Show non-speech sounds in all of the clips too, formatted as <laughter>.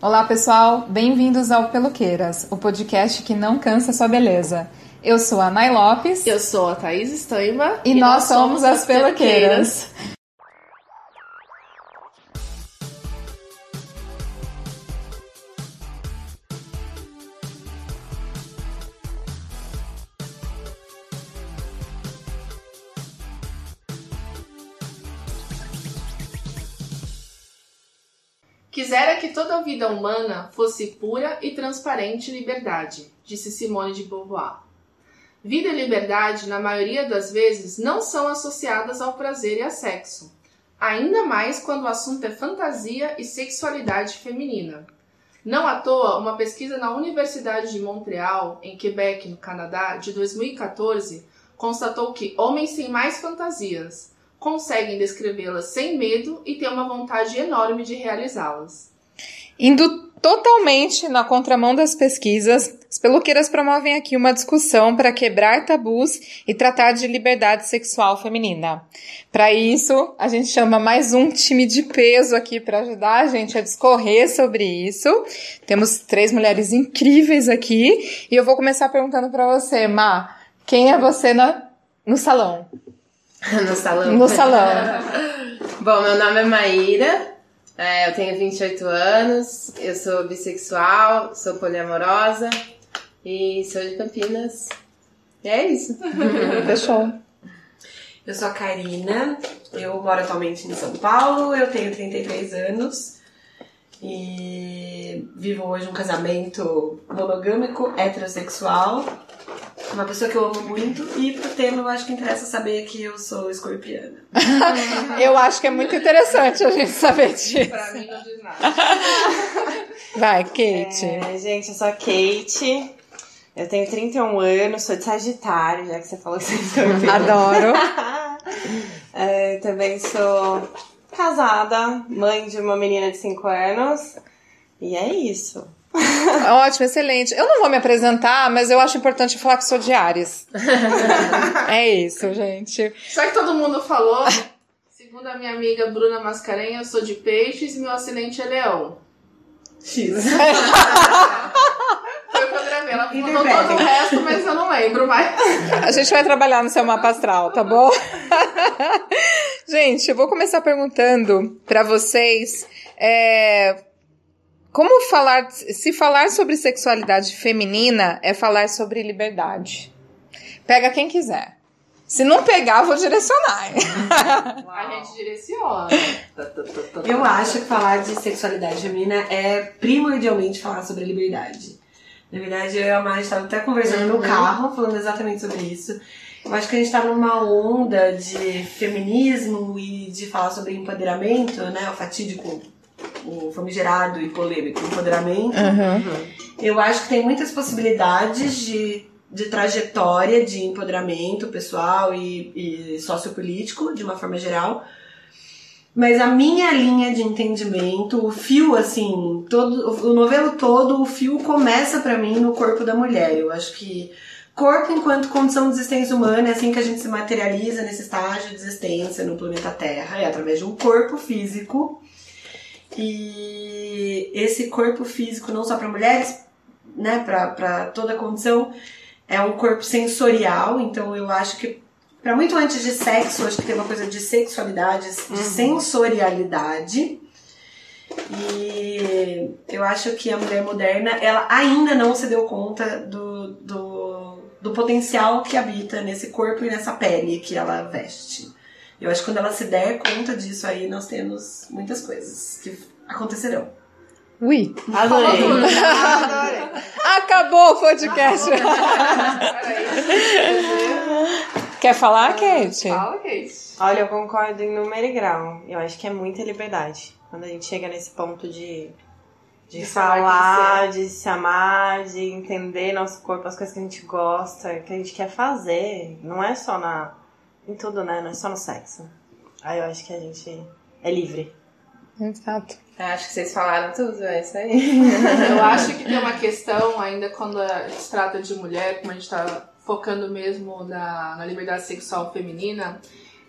Olá, pessoal. Bem-vindos ao Peloqueiras, o podcast que não cansa sua beleza. Eu sou a Nay Lopes. Eu sou a Thaís Estaima. E, e nós, nós, somos as Peloqueiras. Toda a vida humana fosse pura e transparente liberdade, disse Simone de Beauvoir. Vida e liberdade, na maioria das vezes, não são associadas ao prazer e a sexo, ainda mais quando o assunto é fantasia e sexualidade feminina. Não à toa, uma pesquisa na Universidade de Montreal, em Quebec, no Canadá, de 2014, constatou que homens têm mais fantasias, conseguem descrevê-las sem medo e têm uma vontade enorme de realizá-las. Indo totalmente na contramão das pesquisas, as peluqueiras promovem aqui uma discussão para quebrar tabus e tratar de liberdade sexual feminina. Para isso, a gente chama mais um time de peso aqui para ajudar a gente a discorrer sobre isso. Temos três mulheres incríveis aqui e eu vou começar perguntando para você, Ma, quem é você na, no salão? <laughs> no salão. No salão. <laughs> Bom, meu nome é Maíra, é, eu tenho 28 anos, eu sou bissexual, sou poliamorosa e sou de Campinas. E é isso. <laughs> Fechou. Eu sou a Karina, eu moro atualmente em São Paulo, eu tenho 33 anos e vivo hoje um casamento monogâmico, heterossexual uma pessoa que eu amo muito. E pro tema, eu acho que interessa saber que eu sou escorpiana. <laughs> eu acho que é muito interessante a gente saber disso. pra mim não diz nada. <laughs> Vai, Kate. É, gente, eu sou a Kate. Eu tenho 31 anos, sou de Sagitário, já que você falou que você é escorpiana. Adoro. <laughs> é, também sou casada, mãe de uma menina de 5 anos. E é isso. <laughs> Ótimo, excelente. Eu não vou me apresentar, mas eu acho importante falar que sou de Ares. <laughs> é isso, gente. Só que todo mundo falou, segundo a minha amiga Bruna Mascarenha, eu sou de peixes e meu ascendente é leão. X. <laughs> Foi o que eu gravei. Ela mudou todo o resto, mas eu não lembro mais. A gente vai trabalhar no seu mapa astral, tá bom? Gente, eu vou começar perguntando para vocês. É, como falar, se falar sobre sexualidade feminina é falar sobre liberdade. Pega quem quiser. Se não pegar, vou direcionar. <laughs> A gente direciona. Eu acho que falar de sexualidade feminina é primordialmente falar sobre liberdade. Na verdade, eu e a Mari estava até conversando uhum. no carro, falando exatamente sobre isso. Eu acho que a gente está numa onda de feminismo e de falar sobre empoderamento, né? O fatídico o famigerado e polêmico empoderamento. Uhum. Eu acho que tem muitas possibilidades de, de trajetória de empoderamento pessoal e, e sociopolítico, de uma forma geral. Mas a minha linha de entendimento, o fio, assim, todo, o novelo todo, o fio começa para mim no corpo da mulher. Eu acho que corpo enquanto condição de existência humana é assim que a gente se materializa nesse estágio de existência no planeta Terra, é através de um corpo físico e esse corpo físico, não só para mulheres, né, para toda condição, é um corpo sensorial, então eu acho que para muito antes de sexo, acho que tem uma coisa de sexualidade, de uhum. sensorialidade. E eu acho que a mulher moderna, ela ainda não se deu conta do, do, do potencial que habita nesse corpo e nessa pele que ela veste. Eu acho que quando ela se der conta disso aí, nós temos muitas coisas que acontecerão. Ui, adorei. adorei. <laughs> Acabou o podcast. Quer falar, Kate? Fala, Kate. Olha, eu concordo em número e grau. Eu acho que é muita liberdade. Quando a gente chega nesse ponto de, de, de falar, de se amar, de entender nosso corpo, as coisas que a gente gosta, que a gente quer fazer. Não é só na em tudo, né? Não é só no sexo. Aí eu acho que a gente é livre. Exato. Acho que vocês falaram tudo, é isso aí. <laughs> eu acho que tem uma <laughs> questão, ainda quando se trata de mulher, como a gente tá focando mesmo na, na liberdade sexual feminina,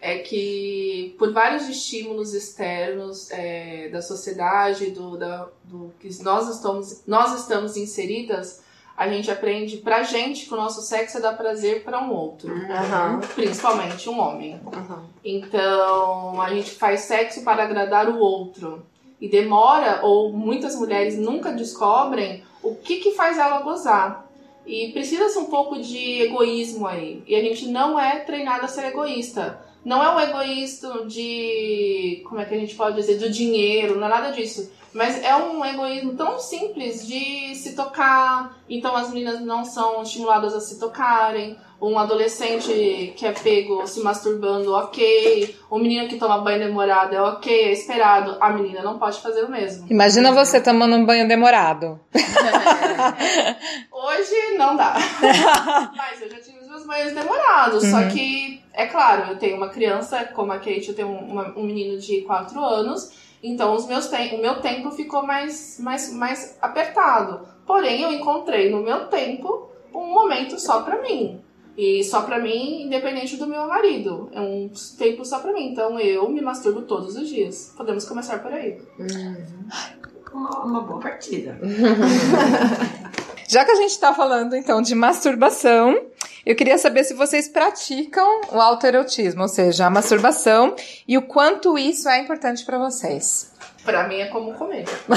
é que por vários estímulos externos é, da sociedade, do, da, do que nós estamos, nós estamos inseridas, a gente aprende pra gente que o nosso sexo é dar prazer para um outro. Uhum. Principalmente um homem. Uhum. Então, a gente faz sexo para agradar o outro. E demora, ou muitas mulheres nunca descobrem o que, que faz ela gozar. E precisa-se um pouco de egoísmo aí. E a gente não é treinada a ser egoísta. Não é um egoísta de. Como é que a gente pode dizer? Do dinheiro, não é nada disso. Mas é um egoísmo tão simples de se tocar. Então as meninas não são estimuladas a se tocarem. Um adolescente que é pego se masturbando, ok. Um menino que toma banho demorado é ok, é esperado. A menina não pode fazer o mesmo. Imagina você tomando um banho demorado. <laughs> Hoje não dá. <laughs> Mas eu já meus banhos demorados. Só que, é claro, eu tenho uma criança, como a Kate, eu tenho uma- um menino de 4 anos. Então os meus o meu tempo ficou mais, mais, mais apertado. Porém, eu encontrei no meu tempo um momento só pra mim. E só pra mim, independente do meu marido. É um tempo só pra mim. Então eu me masturbo todos os dias. Podemos começar por aí. Uma, uma boa partida. <laughs> Já que a gente tá falando então de masturbação, eu queria saber se vocês praticam o autoerotismo, ou seja, a masturbação, e o quanto isso é importante pra vocês. Pra mim é como comer. <laughs>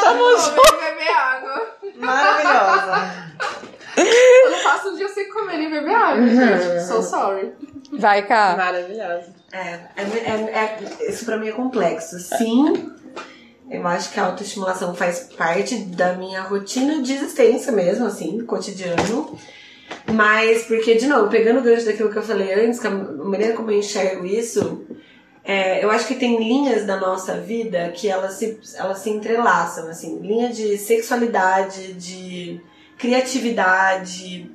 Tamo e beber água. Maravilhosa. Eu não passo um dia sem comer e beber água, gente. So sorry. Vai, cá. Maravilhosa. É, é, é- é- isso pra mim é complexo. Sim, eu acho que a autoestimulação faz parte da minha rotina de existência mesmo, assim, cotidiano. Mas, porque, de novo, pegando o gancho daquilo que eu falei antes, a maneira como eu enxergo isso, é, eu acho que tem linhas da nossa vida que elas se, elas se entrelaçam, assim, linha de sexualidade, de criatividade,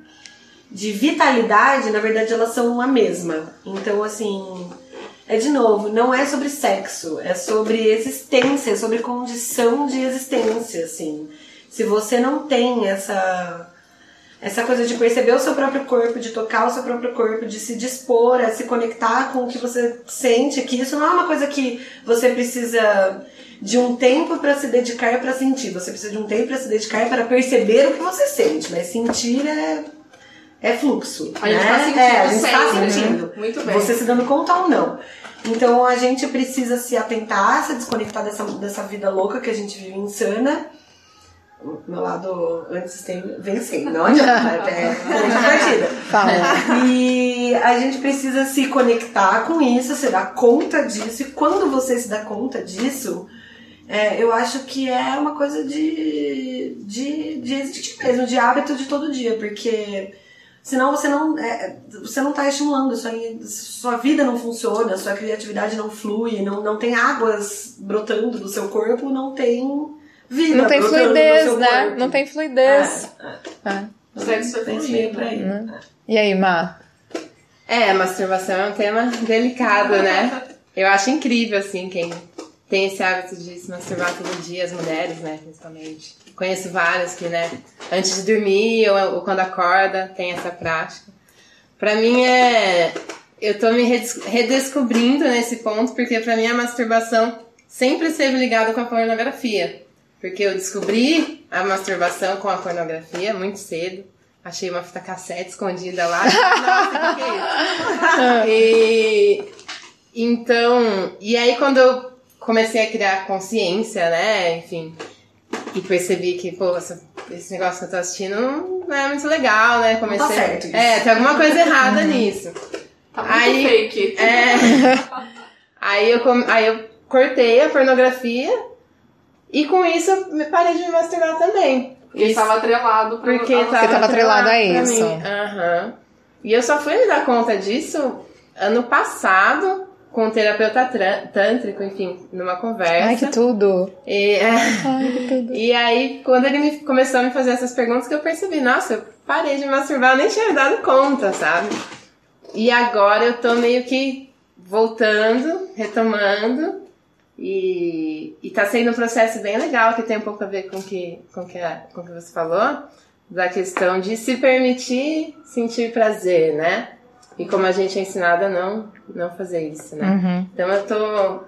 de vitalidade, na verdade, elas são a mesma. Então, assim, é de novo, não é sobre sexo, é sobre existência, é sobre condição de existência, assim. Se você não tem essa essa coisa de perceber o seu próprio corpo, de tocar o seu próprio corpo, de se dispor a se conectar com o que você sente, que isso não é uma coisa que você precisa de um tempo para se dedicar para sentir. Você precisa de um tempo para se dedicar para perceber o que você sente, mas sentir é é fluxo. A gente né? tá sentindo é, a gente tá sempre. sentindo. Muito bem. Você se dando conta ou não. Então a gente precisa se atentar, se desconectar dessa, dessa vida louca que a gente vive insana. O meu lado antes tem vencendo, não adianta, <laughs> é de partida. Fala. E a gente precisa se conectar com isso, se dar conta disso. E quando você se dá conta disso, é, eu acho que é uma coisa de, de, de existir mesmo, de hábito de todo dia, porque senão você não, é, você não tá estimulando, sua, sua vida não funciona, sua criatividade não flui, não, não tem águas brotando do seu corpo, não tem vida. Não tem fluidez, né? corpo. Não tem fluidez. É, O sexo é é, pense fluido. meio por aí. E aí, Má? É, a masturbação é um tema delicado, né? Eu acho incrível, assim, quem tem esse hábito de se masturbar todo dia, as mulheres, né, principalmente. Conheço várias que, né, antes de dormir ou, ou quando acorda, tem essa prática. Pra mim é. Eu tô me redes- redescobrindo nesse ponto, porque pra mim a masturbação sempre esteve ligada com a pornografia. Porque eu descobri a masturbação com a pornografia muito cedo. Achei uma fita cassete escondida lá. Nossa, que que é? <laughs> E então, e aí quando eu comecei a criar consciência, né, enfim, e percebi que, pô, essa- esse negócio que eu tô assistindo não é muito legal, né? Comecei. tá certo isso. É, tem alguma coisa errada nisso. Tá muito Aí- fake. É. <laughs> aí, eu, com- aí eu cortei a pornografia e com isso eu parei de me masturbar também. E estava atrelado pra Porque a- tava, tava atrelado a pra isso. Aham. E eu só fui me dar conta disso ano passado com um terapeuta tântrico, enfim, numa conversa. Ai, que tudo. E, é, Ai, que tudo. <laughs> e aí, quando ele me, começou a me fazer essas perguntas, que eu percebi, nossa, eu parei de masturbar, eu nem tinha me dado conta, sabe? E agora eu tô meio que voltando, retomando, e, e tá sendo um processo bem legal, que tem um pouco a ver com que, com que, com o que você falou, da questão de se permitir sentir prazer, né? E como a gente é ensinada a não, não fazer isso, né? Uhum. Então eu tô,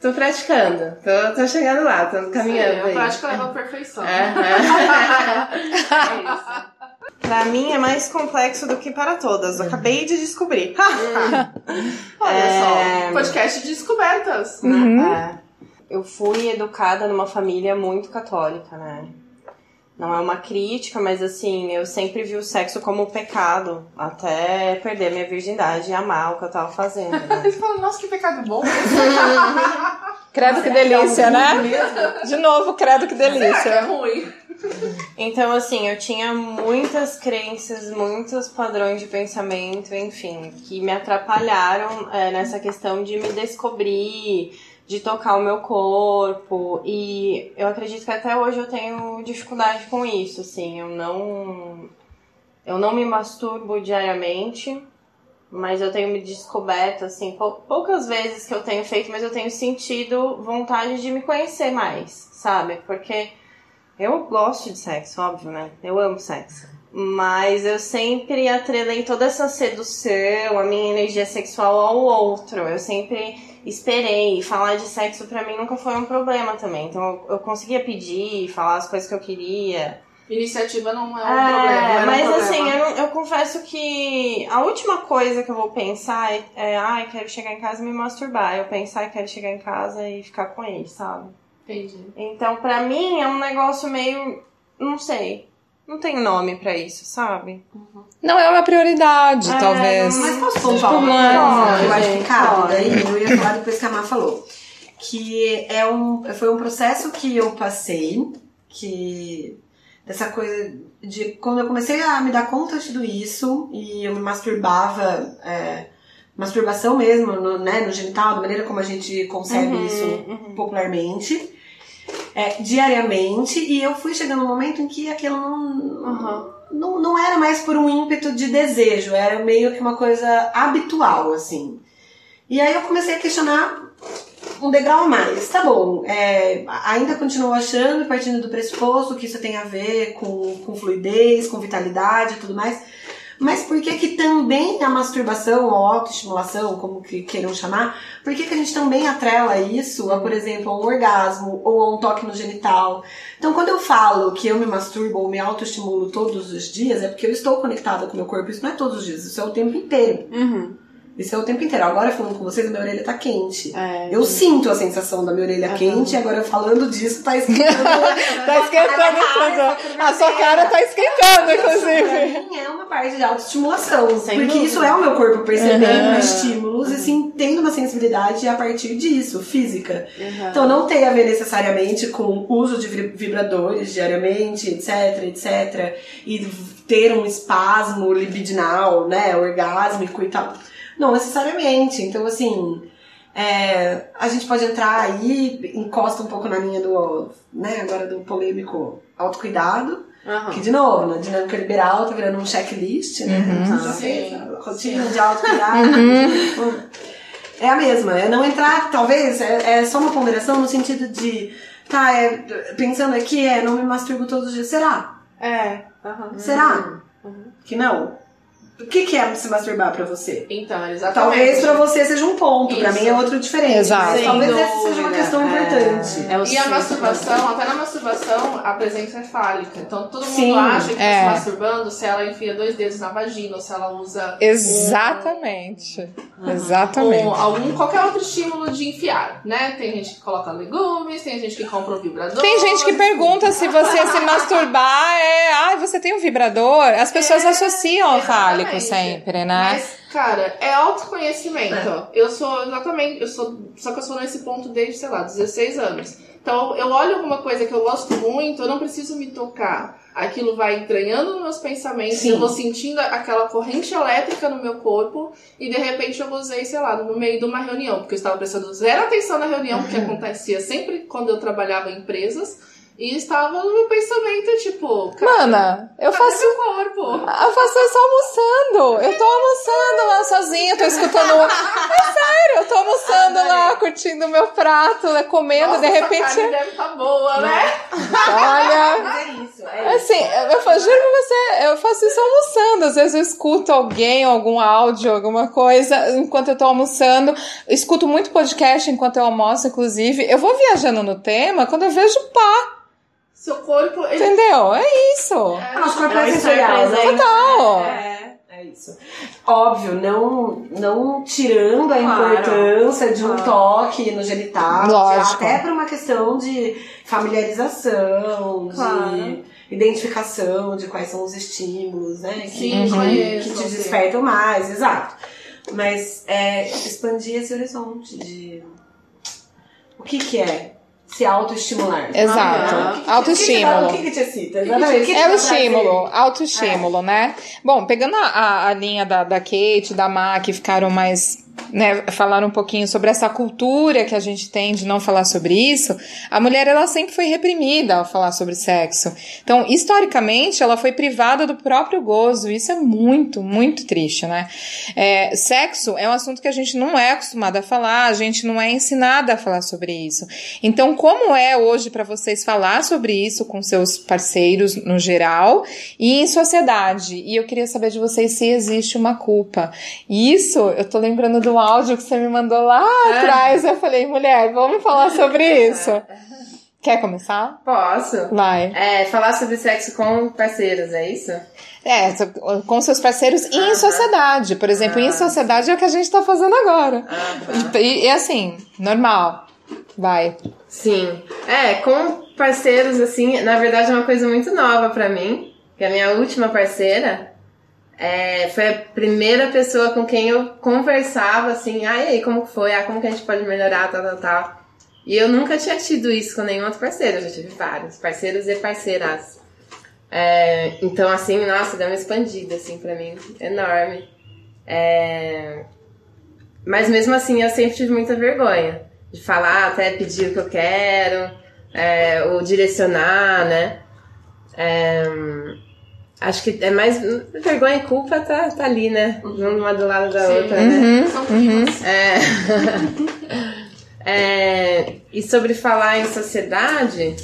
tô praticando, tô, tô chegando lá, tô caminhando. Sim, a aí. prática leva à perfeição. É, <laughs> É isso. Pra mim é mais complexo do que para todas. Eu acabei de descobrir. <laughs> Olha É. só, podcast de descobertas. Uhum. É. Eu fui educada numa família muito católica, né? Não é uma crítica, mas assim, eu sempre vi o sexo como um pecado, até perder minha virgindade e amar o que eu tava fazendo. Né? <laughs> Eles falam, nossa, que pecado bom. <laughs> Credo que delícia, né? De novo, credo que Será que é delícia. ruim? Então, assim, eu tinha muitas crenças, muitos padrões de pensamento, enfim, que me atrapalharam é, nessa questão de me descobrir, de tocar o meu corpo. E eu acredito que até hoje eu tenho dificuldade com isso, assim. Eu não. Eu não me masturbo diariamente, mas eu tenho me descoberto, assim, pou- poucas vezes que eu tenho feito, mas eu tenho sentido vontade de me conhecer mais, sabe? Porque. Eu gosto de sexo, óbvio, né? Eu amo sexo. Mas eu sempre atrelei toda essa sedução, a minha energia sexual ao outro. Eu sempre esperei. Falar de sexo pra mim nunca foi um problema também. Então eu, conseguia pedir, falar as coisas que eu queria. Iniciativa não é um É, problema. um mas problema. assim, eu, eu confesso que a última coisa que eu vou pensar é, é ai, quero chegar em casa e me masturbar. Eu pensar, quero chegar em casa e ficar com ele, sabe? Entendi. Então, pra mim, é um negócio meio. Não sei. Não tem nome pra isso, sabe? Não é uma prioridade, É, talvez. Mas posso pontuar Tipo, uma não, coisa eu acho que cabe daí? Eu ia falar depois que a Má falou. Que é um, foi um processo que eu passei, que dessa coisa de quando eu comecei a me dar conta de tudo isso e eu me masturbava, é, masturbação mesmo, no, né, no genital, da maneira como a gente concebe Uhum, isso uhum. popularmente, é, diariamente, e eu fui chegando num momento em que aquilo não, Uhum. não, não era mais por um ímpeto de desejo, era meio que uma coisa habitual, assim. E aí eu comecei a questionar um degrau a mais. Tá bom, é, ainda continuo achando, partindo do pressuposto que isso tem a ver com, com fluidez, com vitalidade e tudo mais. Mas por que que também a masturbação ou autoestimulação, como que queiram chamar, por que que a gente também atrela isso a, por exemplo, a um orgasmo ou a um toque no genital? Então, quando eu falo que eu me masturbo ou me autoestimulo todos os dias, é porque eu estou conectada com o meu corpo. Isso não é todos os dias, isso é o tempo inteiro. Uhum. Isso é o tempo inteiro. Agora, falando com vocês, a minha orelha tá quente. É, Eu sinto a sensação da minha orelha quente e agora falando disso tá esquentando. <laughs> Tá esquentando tudo. A sua cara tá esquentando, Pra inclusive. mim é uma parte de autoestimulação. Sem porque dúvida. isso é o meu corpo percebendo Uhum. estímulos e sim tendo uma sensibilidade a partir disso, física. Uhum. Então não tem a ver necessariamente com uso de vi- vibradores diariamente, etc, etc. E ter um espasmo libidinal, né, orgásmico e tal. Não necessariamente. Então, assim, é, a gente pode entrar aí, encosta um pouco na linha do, né, agora do polêmico autocuidado. Uhum. Que, de novo, na dinâmica liberal tá virando um checklist, né? Uhum. Já fez Sim, a rotina de autocuidado. É a mesma, é não entrar, talvez, é, é só uma ponderação no sentido de, tá, é, pensando aqui, é, não me masturbo todos os dias. Será? É. Uhum. Será? Que não? O que, que é se masturbar pra você? Então, exatamente. Talvez pra você seja um ponto, pra Isso. mim é outro diferente. Exato. Sem talvez essa dúvida, seja uma questão é. importante. É o E a masturbação, até na masturbação, a presença é fálica. Então todo mundo Sim, acha que tá é. se masturbando se ela enfia dois dedos na vagina, ou se ela usa Exatamente. Exatamente. um, algum, qualquer outro estímulo de enfiar, né? Tem gente que coloca legumes, tem gente que compra um vibrador. Tem gente que pergunta se você se masturbar é. Ai, você tem um vibrador? As pessoas É, associam ao fálico exatamente. sempre, né? Mas, cara, é autoconhecimento. Eu sou exatamente, eu sou, só que eu sou nesse ponto desde, sei lá, 16 anos. Então, eu olho alguma coisa que eu gosto muito, eu não preciso me tocar. Aquilo vai entranhando nos meus pensamentos, Sim. eu vou sentindo aquela corrente elétrica no meu corpo e de repente eu usei, sei lá, no meio de uma reunião, porque eu estava prestando zero atenção na reunião, porque acontecia sempre quando eu trabalhava em empresas. E estava no meu pensamento, tipo, cara, Mana, eu faço. meu corpo? Eu faço isso almoçando. Eu tô almoçando lá sozinha, tô escutando. É sério, eu tô almoçando lá, curtindo o meu prato, né, comendo, Nossa, de essa repente. carne deve tá boa, né? Olha. Mas é isso, é isso. Assim, eu, eu juro pra você, eu faço isso almoçando. Às vezes eu escuto alguém, algum áudio, alguma coisa, enquanto eu tô almoçando. Escuto muito podcast enquanto eu almoço, inclusive. Eu vou viajando no tema quando eu vejo pá. Seu corpo. Ele... Entendeu? É isso. É, Nosso corpo é, é sensorial, né? Total. É, é isso. Óbvio, não, não tirando a Claro. importância de um Claro. toque no genital, Lógico. até para uma questão de familiarização, Claro. de identificação de quais são os estímulos, né? Que, Sim, que- conheço, que te despertam mais, exato. Mas é, expandir esse horizonte de o que que é se autoestimular. Exato. Ah, o que que te- Autoestímulo. O que que te excita? Exatamente. É o estímulo, autoestímulo, né? Bom, pegando a, a- a linha da, da Kate, da Ma, que ficaram mais. Né, falaram um pouquinho sobre essa cultura que a gente tem de não falar sobre isso. A mulher, ela sempre foi reprimida ao falar sobre sexo. Então, historicamente, ela foi privada do próprio gozo. Isso é muito, muito triste, né? É, sexo é um assunto que a gente não é acostumada a falar, a gente não é ensinada a falar sobre isso. Então, como é hoje para vocês falar sobre isso com seus parceiros no geral e em sociedade? E eu queria saber de vocês se existe uma culpa. Isso, eu tô lembrando do áudio que você me mandou lá atrás. Eu falei, mulher, vamos falar sobre isso. <laughs> Quer começar? Posso? Vai. É, falar sobre sexo com parceiros, é isso? É, com seus parceiros e em sociedade. Por exemplo, em Ah. sociedade é o que a gente tá fazendo agora. Ah, E, e assim, normal. Vai. Sim. É, com parceiros, assim, na verdade é uma coisa muito nova pra mim. Que a minha última parceira é, foi a primeira pessoa com quem eu conversava, assim, ah, e aí, como foi? Ah, como que a gente pode melhorar, tal, tal, tal. E eu nunca tinha tido isso com nenhum outro parceiro, eu já tive vários, parceiros e parceiras. É, então, assim, nossa, deu uma expandida, assim, pra mim, enorme. É, mas mesmo assim, eu sempre tive muita vergonha de falar, até pedir o que eu quero, é, ou direcionar, né? É, acho que é mais. Vergonha e culpa tá, tá ali, né? Uma do lado da Sim. outra, né? Uhum, São climas. É. <laughs> É, e sobre falar em sociedade,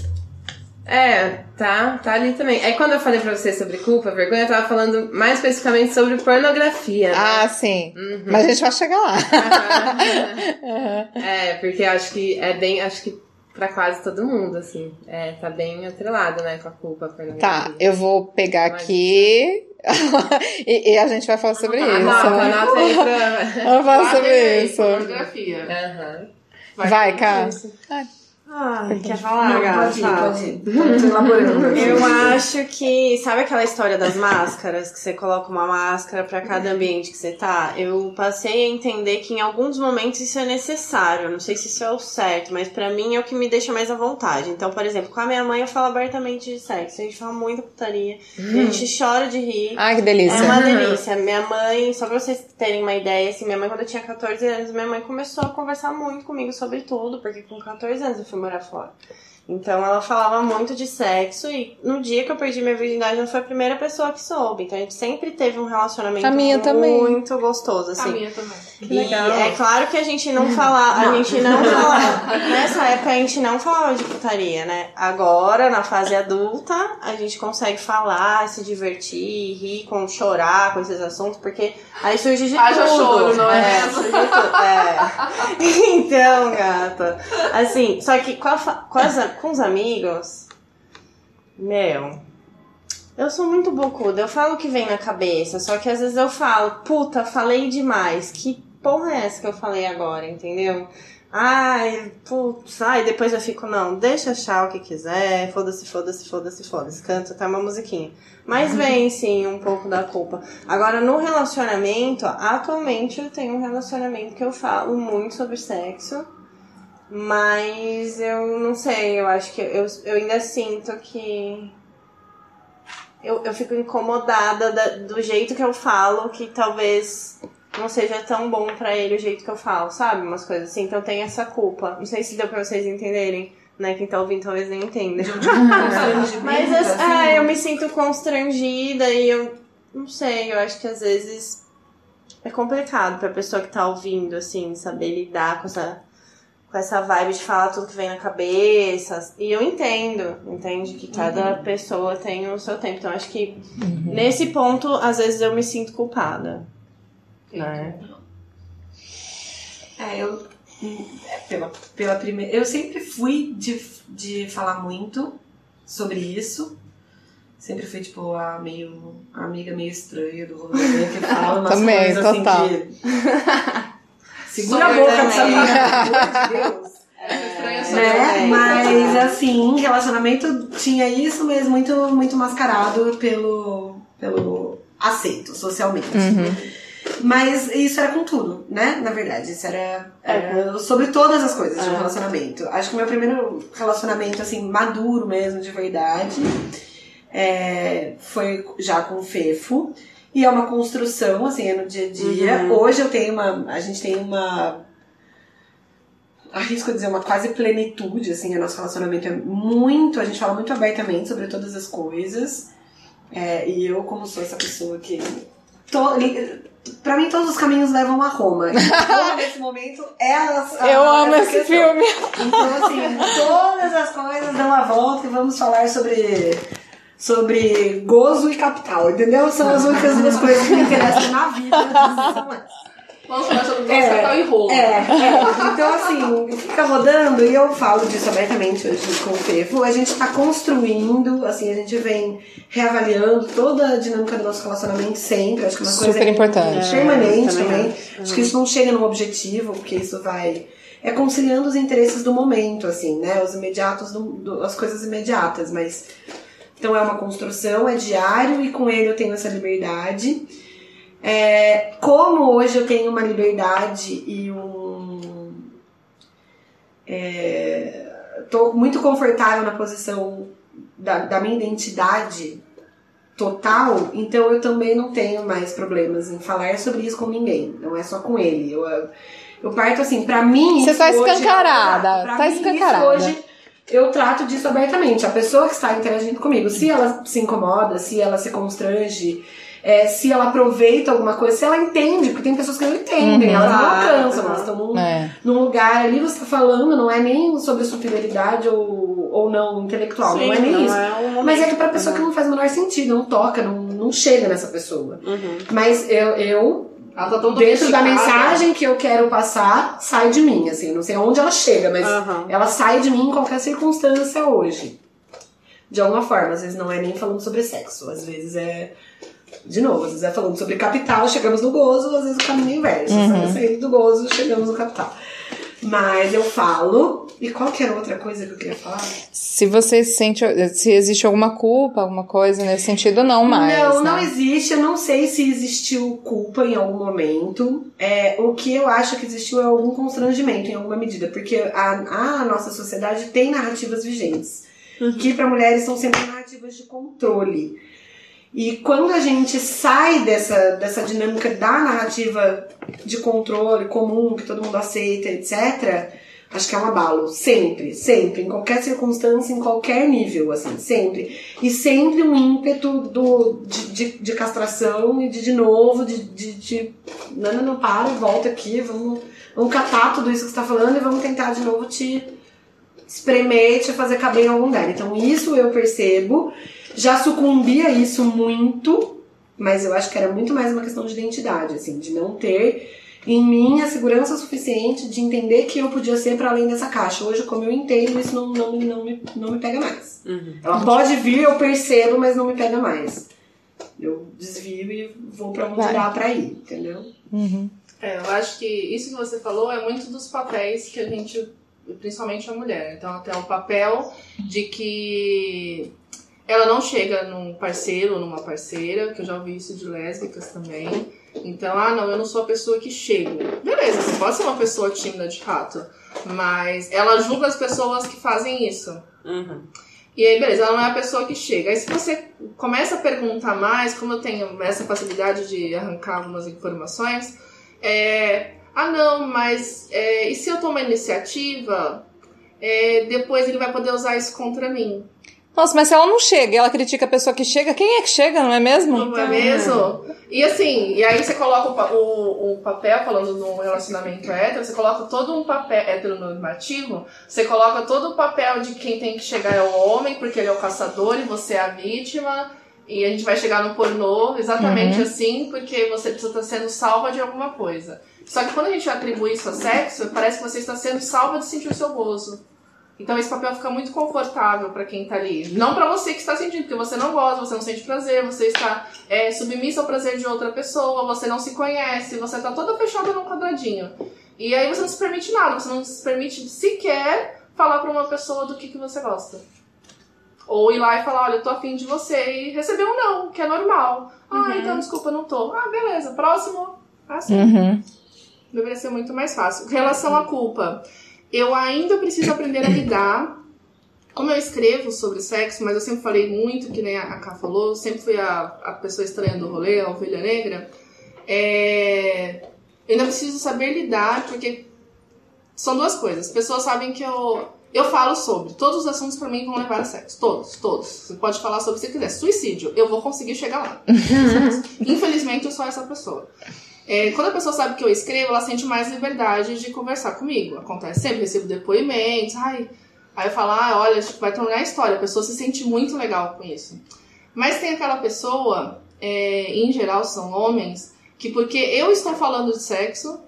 é, tá, tá ali também. É quando eu falei pra você sobre culpa, vergonha, eu tava falando mais especificamente sobre pornografia. né? Ah, sim. Mas a gente vai chegar lá. <laughs> É, porque eu acho que é bem, acho que pra quase todo mundo, assim, é, tá bem atrelado, né, com a culpa, a. Tá, eu vou pegar Mas- aqui <laughs> e, e a gente vai falar sobre isso. Anota, né? anota aí pra... <laughs> Vamos falar sobre isso. Pornografia. Aham. Vai, cá. Ah, quer falar, Não, gata? pode ir, pode ir. Elaborando. Eu acho que. Sabe aquela história das máscaras? Que você coloca uma máscara pra cada ambiente que você tá? Eu passei a entender que em alguns momentos isso é necessário. Não sei se isso é o certo, mas pra mim é o que me deixa mais à vontade. Então, por exemplo, com a minha mãe eu falo abertamente de sexo. A gente fala muita putaria. A gente chora de rir. Ai, que É delícia. uma delícia. Minha mãe, só pra vocês terem uma ideia, assim, minha mãe, quando eu tinha 14 anos, minha mãe começou a conversar muito comigo sobre tudo, porque com 14 anos eu fui morar fora. Então ela falava muito de sexo e no dia que eu perdi minha virgindade, ela foi a primeira pessoa que soube. Então a gente sempre teve um relacionamento A minha também. muito gostoso, A assim. minha também. E legal. é claro que a gente não fala, a gente não falava, nessa época a gente não falava de putaria, né? Agora, na fase adulta, a gente consegue falar, se divertir, rir, com, chorar com esses assuntos, porque aí surge de Haja tudo. choro, não é? surge de tudo. É. <laughs> Então, gata, assim, só que com, a fa- com, os amigos, meu, eu sou muito bocuda, eu falo o que vem na cabeça, só que às vezes eu falo, puta, falei demais, que porra é essa que eu falei agora, entendeu? Ai, putz, ai, depois eu fico, não, deixa achar o que quiser, foda-se, foda-se, foda-se, foda-se, canto até uma musiquinha. Mas <laughs> vem sim um pouco da culpa. Agora, no relacionamento, atualmente eu tenho um relacionamento que eu falo muito sobre sexo, mas eu não sei, eu acho que eu, eu ainda sinto que eu, eu fico incomodada da- do jeito que eu falo, que talvez não seja tão bom pra ele o jeito que eu falo, sabe? Umas coisas assim. Então tem essa culpa. Não sei se deu pra vocês entenderem, né? Quem tá ouvindo talvez nem entenda. <laughs> Mas assim, é, eu me sinto constrangida e eu não sei, eu acho que às vezes é complicado pra pessoa que tá ouvindo, assim, saber lidar com essa com essa vibe de falar tudo que vem na cabeça. E eu entendo, entende? Que cada uhum. pessoa tem o seu tempo. Então acho que uhum. nesse ponto, às vezes eu me sinto culpada. Né? É, eu. É, pela, pela primeira. Eu sempre fui de, de falar muito sobre isso. Sempre fui, tipo, a meio. A amiga meio estranha do rolê que fala umas <laughs> Também, coisas total. assim de. <laughs> Segura a boca dessa <laughs> menina, pelo amor de Deus. É, né? Mas assim, relacionamento tinha isso, mas muito, muito mascarado pelo, pelo aceito socialmente. Uhum. Mas isso era com tudo, né? Na verdade, isso era, era sobre todas as coisas de um relacionamento. Acho que o meu primeiro relacionamento, assim, maduro mesmo, de verdade, é, foi já com o Fefo. E é uma construção, assim, é no dia a dia. Uhum. Hoje eu tenho uma. A gente tem uma. Arrisco dizer, uma quase plenitude, assim, o nosso relacionamento é muito. A gente fala muito abertamente sobre todas as coisas. É, e eu, como sou essa pessoa que. To, pra mim, todos os caminhos levam a Roma. <laughs> Então, nesse momento, elas. Eu amo esse questão. filme. Então, assim, todas as coisas dão a volta e vamos falar sobre sobre gozo e capital, entendeu? São as únicas duas coisas que me interessam na vida. Vamos falar sobre gozo, é, capital e rolo. É, é, então assim, fica rodando e eu falo disso abertamente hoje com o Fefo. A gente tá construindo, assim, a gente vem reavaliando toda a dinâmica do nosso relacionamento sempre. Acho que é uma Super coisa importante. permanente é, também. Acho. acho que isso não chega num objetivo, porque isso vai é conciliando os interesses do momento, assim, né? Os imediatos, do, do, as coisas imediatas, mas então é uma construção, é diário e com ele eu tenho essa liberdade. É, como hoje eu tenho uma liberdade e um. Estou é, muito confortável na posição da, da minha identidade total, então eu também não tenho mais problemas em falar sobre isso com ninguém. Não é só com ele. Eu, eu parto assim, pra mim. Você tá é escancarada. Hoje, tá mim, escancarada. hoje eu trato disso abertamente. A pessoa que está interagindo comigo, se ela se incomoda, se ela se constrange, é, se ela aproveita alguma coisa, se ela entende, porque tem pessoas que não entendem, uhum. elas não alcançam, elas estão num, é. num lugar ali, você está falando, não é nem sobre sua fidelidade ou, ou não intelectual, Sim, não é nem não isso. É um Mas é que pra pessoa uhum. que não faz o menor sentido, não toca, não, não chega nessa pessoa. Uhum. Mas eu, eu ela tá Dentro da mensagem que eu quero passar, sai de mim, assim. Não sei onde ela chega, mas uhum. ela sai de mim em qualquer circunstância hoje. De alguma forma. Às vezes não é nem falando sobre sexo. Às vezes é. De novo, às vezes é falando sobre capital, chegamos no gozo, às vezes o caminho é inverso. Uhum. Saindo do gozo, chegamos no capital. Mas eu falo. E qualquer outra coisa que eu queria falar? Se você sente. Se existe alguma culpa, alguma coisa nesse sentido, não mais. Não, né? não existe. Eu não sei se existiu culpa em algum momento. É, o que eu acho que existiu é algum constrangimento em alguma medida. Porque a, a nossa sociedade tem narrativas vigentes. Uhum. Que para mulheres são sempre narrativas de controle. E quando a gente sai dessa, dessa dinâmica da narrativa de controle comum, que todo mundo aceita, etc., acho que é um abalo. Sempre, sempre, em qualquer circunstância, em qualquer nível, assim, sempre. E sempre um ímpeto do, de, de, de castração e de, de novo, de, de, de. Não, não, não, para, volta aqui, vamos, vamos catar tudo isso que você está falando e vamos tentar de novo te espremer, te fazer caber em algum lugar. Então, isso eu percebo. Já sucumbi a isso muito, mas eu acho que era muito mais uma questão de identidade, assim, de não ter em mim a segurança suficiente de entender que eu podia ser para além dessa caixa. Hoje, como eu entendo, isso não, não, não, me, não me pega mais. Uhum. Ela pode vir, eu percebo, mas não me pega mais. Eu desvio e vou para onde dá pra ir, entendeu? Uhum. É, eu acho que isso que você falou é muito dos papéis que a gente, principalmente a mulher. Então, até o papel de que ela não chega num parceiro ou numa parceira, que eu já ouvi isso de lésbicas também. Então, ah, não, eu não sou a pessoa que chega. Beleza, você pode ser uma pessoa tímida de fato, mas ela julga as pessoas que fazem isso. Uhum. E aí, beleza, ela não é a pessoa que chega. Aí, se você começa a perguntar mais, como eu tenho essa facilidade de arrancar algumas informações, é. Ah, não, mas é, e se eu tomar iniciativa, é, depois ele vai poder usar isso contra mim. Nossa, mas se ela não chega e ela critica a pessoa que chega, quem é que chega, não é mesmo? Não é mesmo? E assim, e aí você coloca o, o, o papel, falando num relacionamento hétero, você coloca todo um papel heteronormativo, você coloca todo o papel de quem tem que chegar é o homem, porque ele é o caçador e você é a vítima. E a gente vai chegar no pornô exatamente assim, porque você precisa estar sendo salva de alguma coisa. Só que quando a gente atribui isso a sexo, parece que você está sendo salva de sentir o seu gozo. Então esse papel fica muito confortável pra quem tá ali. Não pra você que está sentindo, porque você não gosta, você não sente prazer, você está é, submissa ao prazer de outra pessoa, você não se conhece, você tá toda fechada num quadradinho. E aí você não se permite nada, você não se permite sequer falar pra uma pessoa do que, que você gosta. Ou ir lá e falar, olha, eu tô afim de você e receber um não, que é normal. Ah, então desculpa, não tô. Ah, beleza, próximo. Assim. Uhum. Deveria ser muito mais fácil. Em relação à culpa, eu ainda preciso aprender a lidar. Como eu escrevo sobre sexo, mas eu sempre falei muito, que nem a Ká falou, sempre fui a, a pessoa estranha do rolê, a ovelha negra. É, eu ainda preciso saber lidar, porque são duas coisas. As pessoas sabem que eu, eu falo sobre. Todos os assuntos pra mim vão levar a sexo. Todos, todos. Você pode falar sobre o que você quiser. Suicídio, eu vou conseguir chegar lá. <laughs> Infelizmente, eu sou essa pessoa. É, quando a pessoa sabe que eu escrevo, ela sente mais liberdade de conversar comigo. Acontece sempre, recebo depoimentos, ai. Aí eu falo, ah, olha, vai terminar a história. A pessoa se sente muito legal com isso. Mas tem aquela pessoa, é, em geral são homens, que porque eu estou falando de sexo,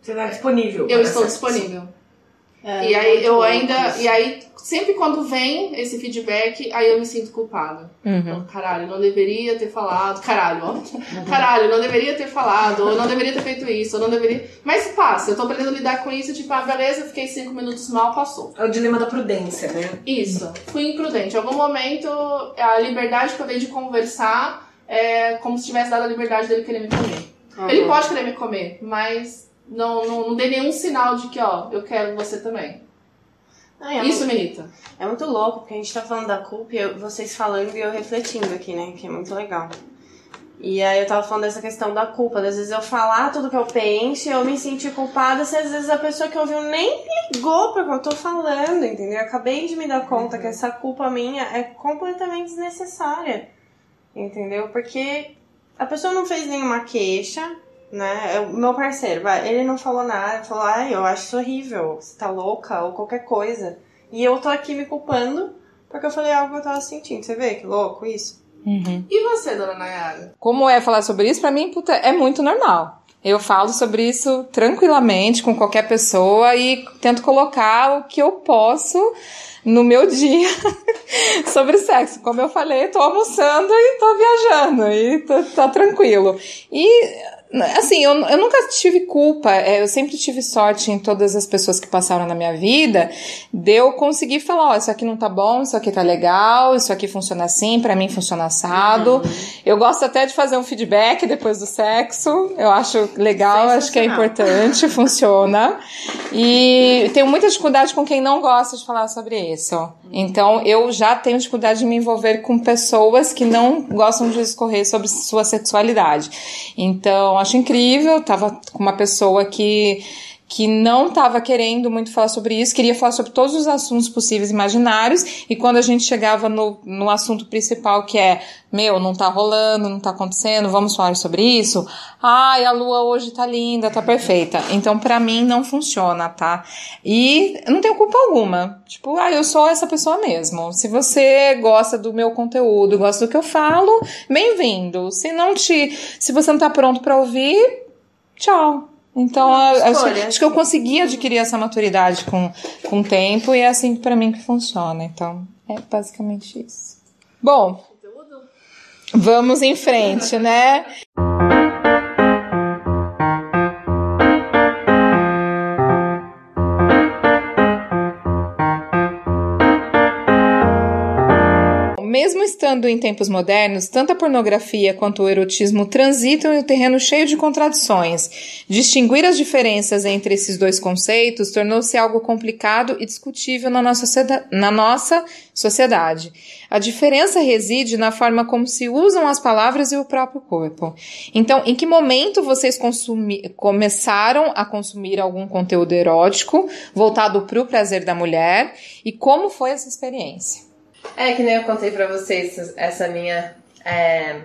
Você tá disponível. eu estou sexo. disponível. É, e aí eu ainda. isso. E aí, sempre quando vem esse feedback, aí eu me sinto culpada. Uhum. Então, Caralho, não deveria ter falado. Caralho, ó. <laughs> Caralho, não deveria ter falado. Ou não deveria ter feito isso. Ou não deveria. Mas passa, eu tô aprendendo a lidar com isso, tipo, ah, beleza, fiquei cinco minutos mal, passou. É o dilema da prudência, né? Isso, fui imprudente. Em algum momento, a liberdade que eu dei de conversar é como se tivesse dado a liberdade dele querer me comer. Ele pode querer me comer, mas não, não, não dei nenhum sinal de que, ó, eu quero você também. Ah, é Isso muito, me irrita. é muito louco, porque a gente tá falando da culpa e eu- vocês falando e eu refletindo aqui, né? Que é muito legal. E aí eu tava falando dessa questão da culpa. Às vezes eu falar tudo que eu penso e eu me sentir culpada se às vezes a pessoa que ouviu nem ligou pra que eu tô falando, entendeu? Eu acabei de me dar conta que essa culpa minha é completamente desnecessária. Entendeu? Porque a pessoa não fez nenhuma queixa, né? O meu parceiro, vai, ele não falou nada, falou, ai, eu acho isso horrível, você tá louca, ou qualquer coisa. E eu tô aqui me culpando porque eu falei algo que eu tava sentindo. Você vê que louco isso? Uhum. E você, dona Nayara? Como é falar sobre isso? Pra mim, puta, é muito normal. Eu falo sobre isso tranquilamente com qualquer pessoa e tento colocar o que eu posso no meu dia <laughs> sobre sexo. Como eu falei, tô almoçando e tô viajando e tá, tá tranquilo. E assim, eu, eu nunca tive culpa, é, eu sempre tive sorte em todas as pessoas que passaram na minha vida, de eu conseguir falar, ó, isso aqui não tá bom, isso aqui tá legal, isso aqui funciona assim, pra mim funciona assado. Eu gosto até de fazer um feedback depois do sexo, eu acho legal, acho que é importante, <laughs> funciona. E tenho muita dificuldade com quem não gosta de falar sobre isso. Então, eu já tenho dificuldade de me envolver com pessoas que não gostam de discorrer sobre sua sexualidade. Então, acho incrível. Tava com uma pessoa que que não estava querendo muito falar sobre isso, queria falar sobre todos os assuntos possíveis imaginários, e quando a gente chegava no, no assunto principal, que é, meu, não tá rolando, não tá acontecendo, vamos falar sobre isso, ai, a lua hoje tá linda, tá perfeita. Então, pra mim, não funciona, tá? E não tenho culpa alguma. Tipo, ah, eu sou essa pessoa mesmo. Se você gosta do meu conteúdo, gosta do que eu falo, bem-vindo. Se não te, se você não tá pronto pra ouvir, tchau. Então, eu- acho, acho que eu consegui adquirir essa maturidade com, com o tempo e é assim pra mim que funciona. Então, é basicamente isso. Bom, vamos em frente, né? Mesmo estando em tempos modernos, tanto a pornografia quanto o erotismo transitam em um terreno cheio de contradições. Distinguir as diferenças entre esses dois conceitos tornou-se algo complicado e discutível na nossa, na nossa sociedade. A diferença reside na forma como se usam as palavras e o próprio corpo. Então, em que momento vocês começaram a consumir algum conteúdo erótico voltado para o prazer da mulher e como foi essa experiência? É, que nem eu contei pra vocês essa minha é,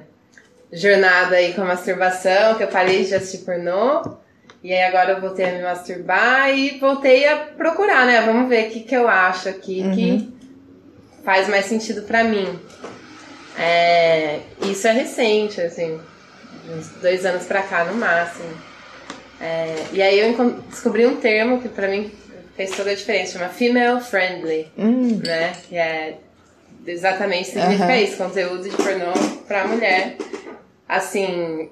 jornada aí com a masturbação, que eu parei de assistir pornô. E aí agora eu voltei a me masturbar e voltei a procurar, né? Vamos ver o que, que eu acho aqui uhum. que faz mais sentido pra mim. É, isso é recente, assim, uns dois anos pra cá no máximo. É, e aí eu descobri um termo que pra mim fez toda a diferença, chama female friendly, hum. né? Que é exatamente significa uhum. isso, conteúdo de pornô pra mulher. Assim,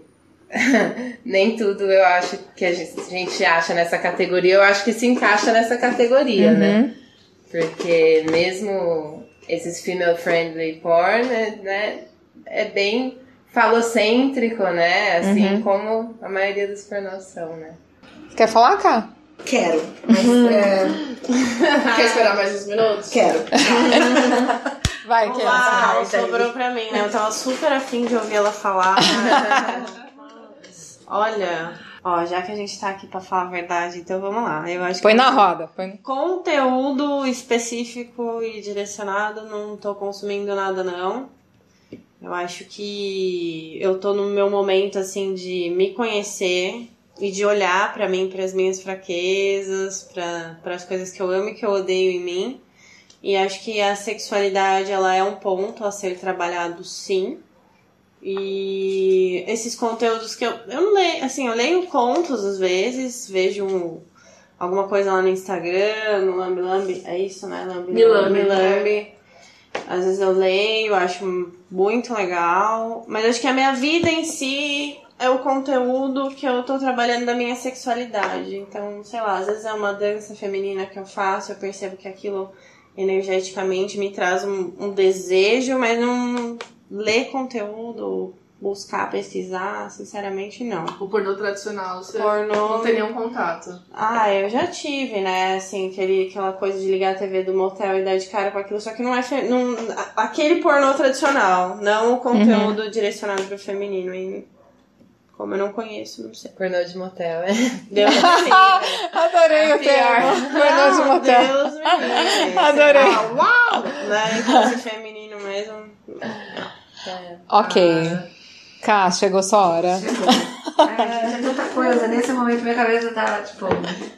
<laughs> nem tudo eu acho que a gente acha nessa categoria, eu acho que se encaixa nessa categoria, né? uhum. né? Porque mesmo esses female friendly porn, né, é bem falocêntrico, né? Assim uhum. como a maioria dos pornôs são, né? Quer falar, Cá? Quero. Mas, uhum. é... Quer esperar mais uns minutos? Quero. <laughs> Vai, que Olá, sobrou pra mim, né? Eu tava super afim de ouvir ela falar. <laughs> Olha, ó, já que a gente tá aqui pra falar a verdade, então vamos lá. Eu acho Põe que na roda. Põe... Conteúdo específico e direcionado, não tô consumindo nada, não. Eu acho que eu tô no meu momento, assim, de me conhecer e de olhar para mim, para as minhas fraquezas, para as coisas que eu amo e que eu odeio em mim. E acho que a sexualidade ela é um ponto a ser trabalhado sim. E esses conteúdos que eu, eu não leio, assim, eu leio contos às vezes, vejo um, alguma coisa lá no Instagram, no Lambi Lambi, é isso, né? Lambi Lambi. Lambi. Às vezes eu leio, acho muito legal, mas acho que a minha vida em si é o conteúdo que eu tô trabalhando da minha sexualidade. Então, sei lá, às vezes é uma dança feminina que eu faço, eu percebo que aquilo energeticamente me traz um, um desejo, mas não ler conteúdo, buscar, pesquisar, sinceramente não. O pornô tradicional, você pornô... não tem nenhum contato? Ah, eu já tive, né, assim, aquele, aquela coisa de ligar a TV do motel e dar de cara com aquilo, só que não é fe... não, aquele pornô tradicional, não o conteúdo uhum. direcionado pro feminino. E como eu não conheço, não sei. Pornô de motel, é? Deus <laughs> me Adorei é o termo. Pornô de motel. Deus me livre. <laughs> Adorei. Ah, uau! Né? Então, se feminino mesmo. É. Ok. Ah. Cá, chegou sua hora. Chegou. É, é tanta coisa. Nesse momento, minha cabeça tá, tipo,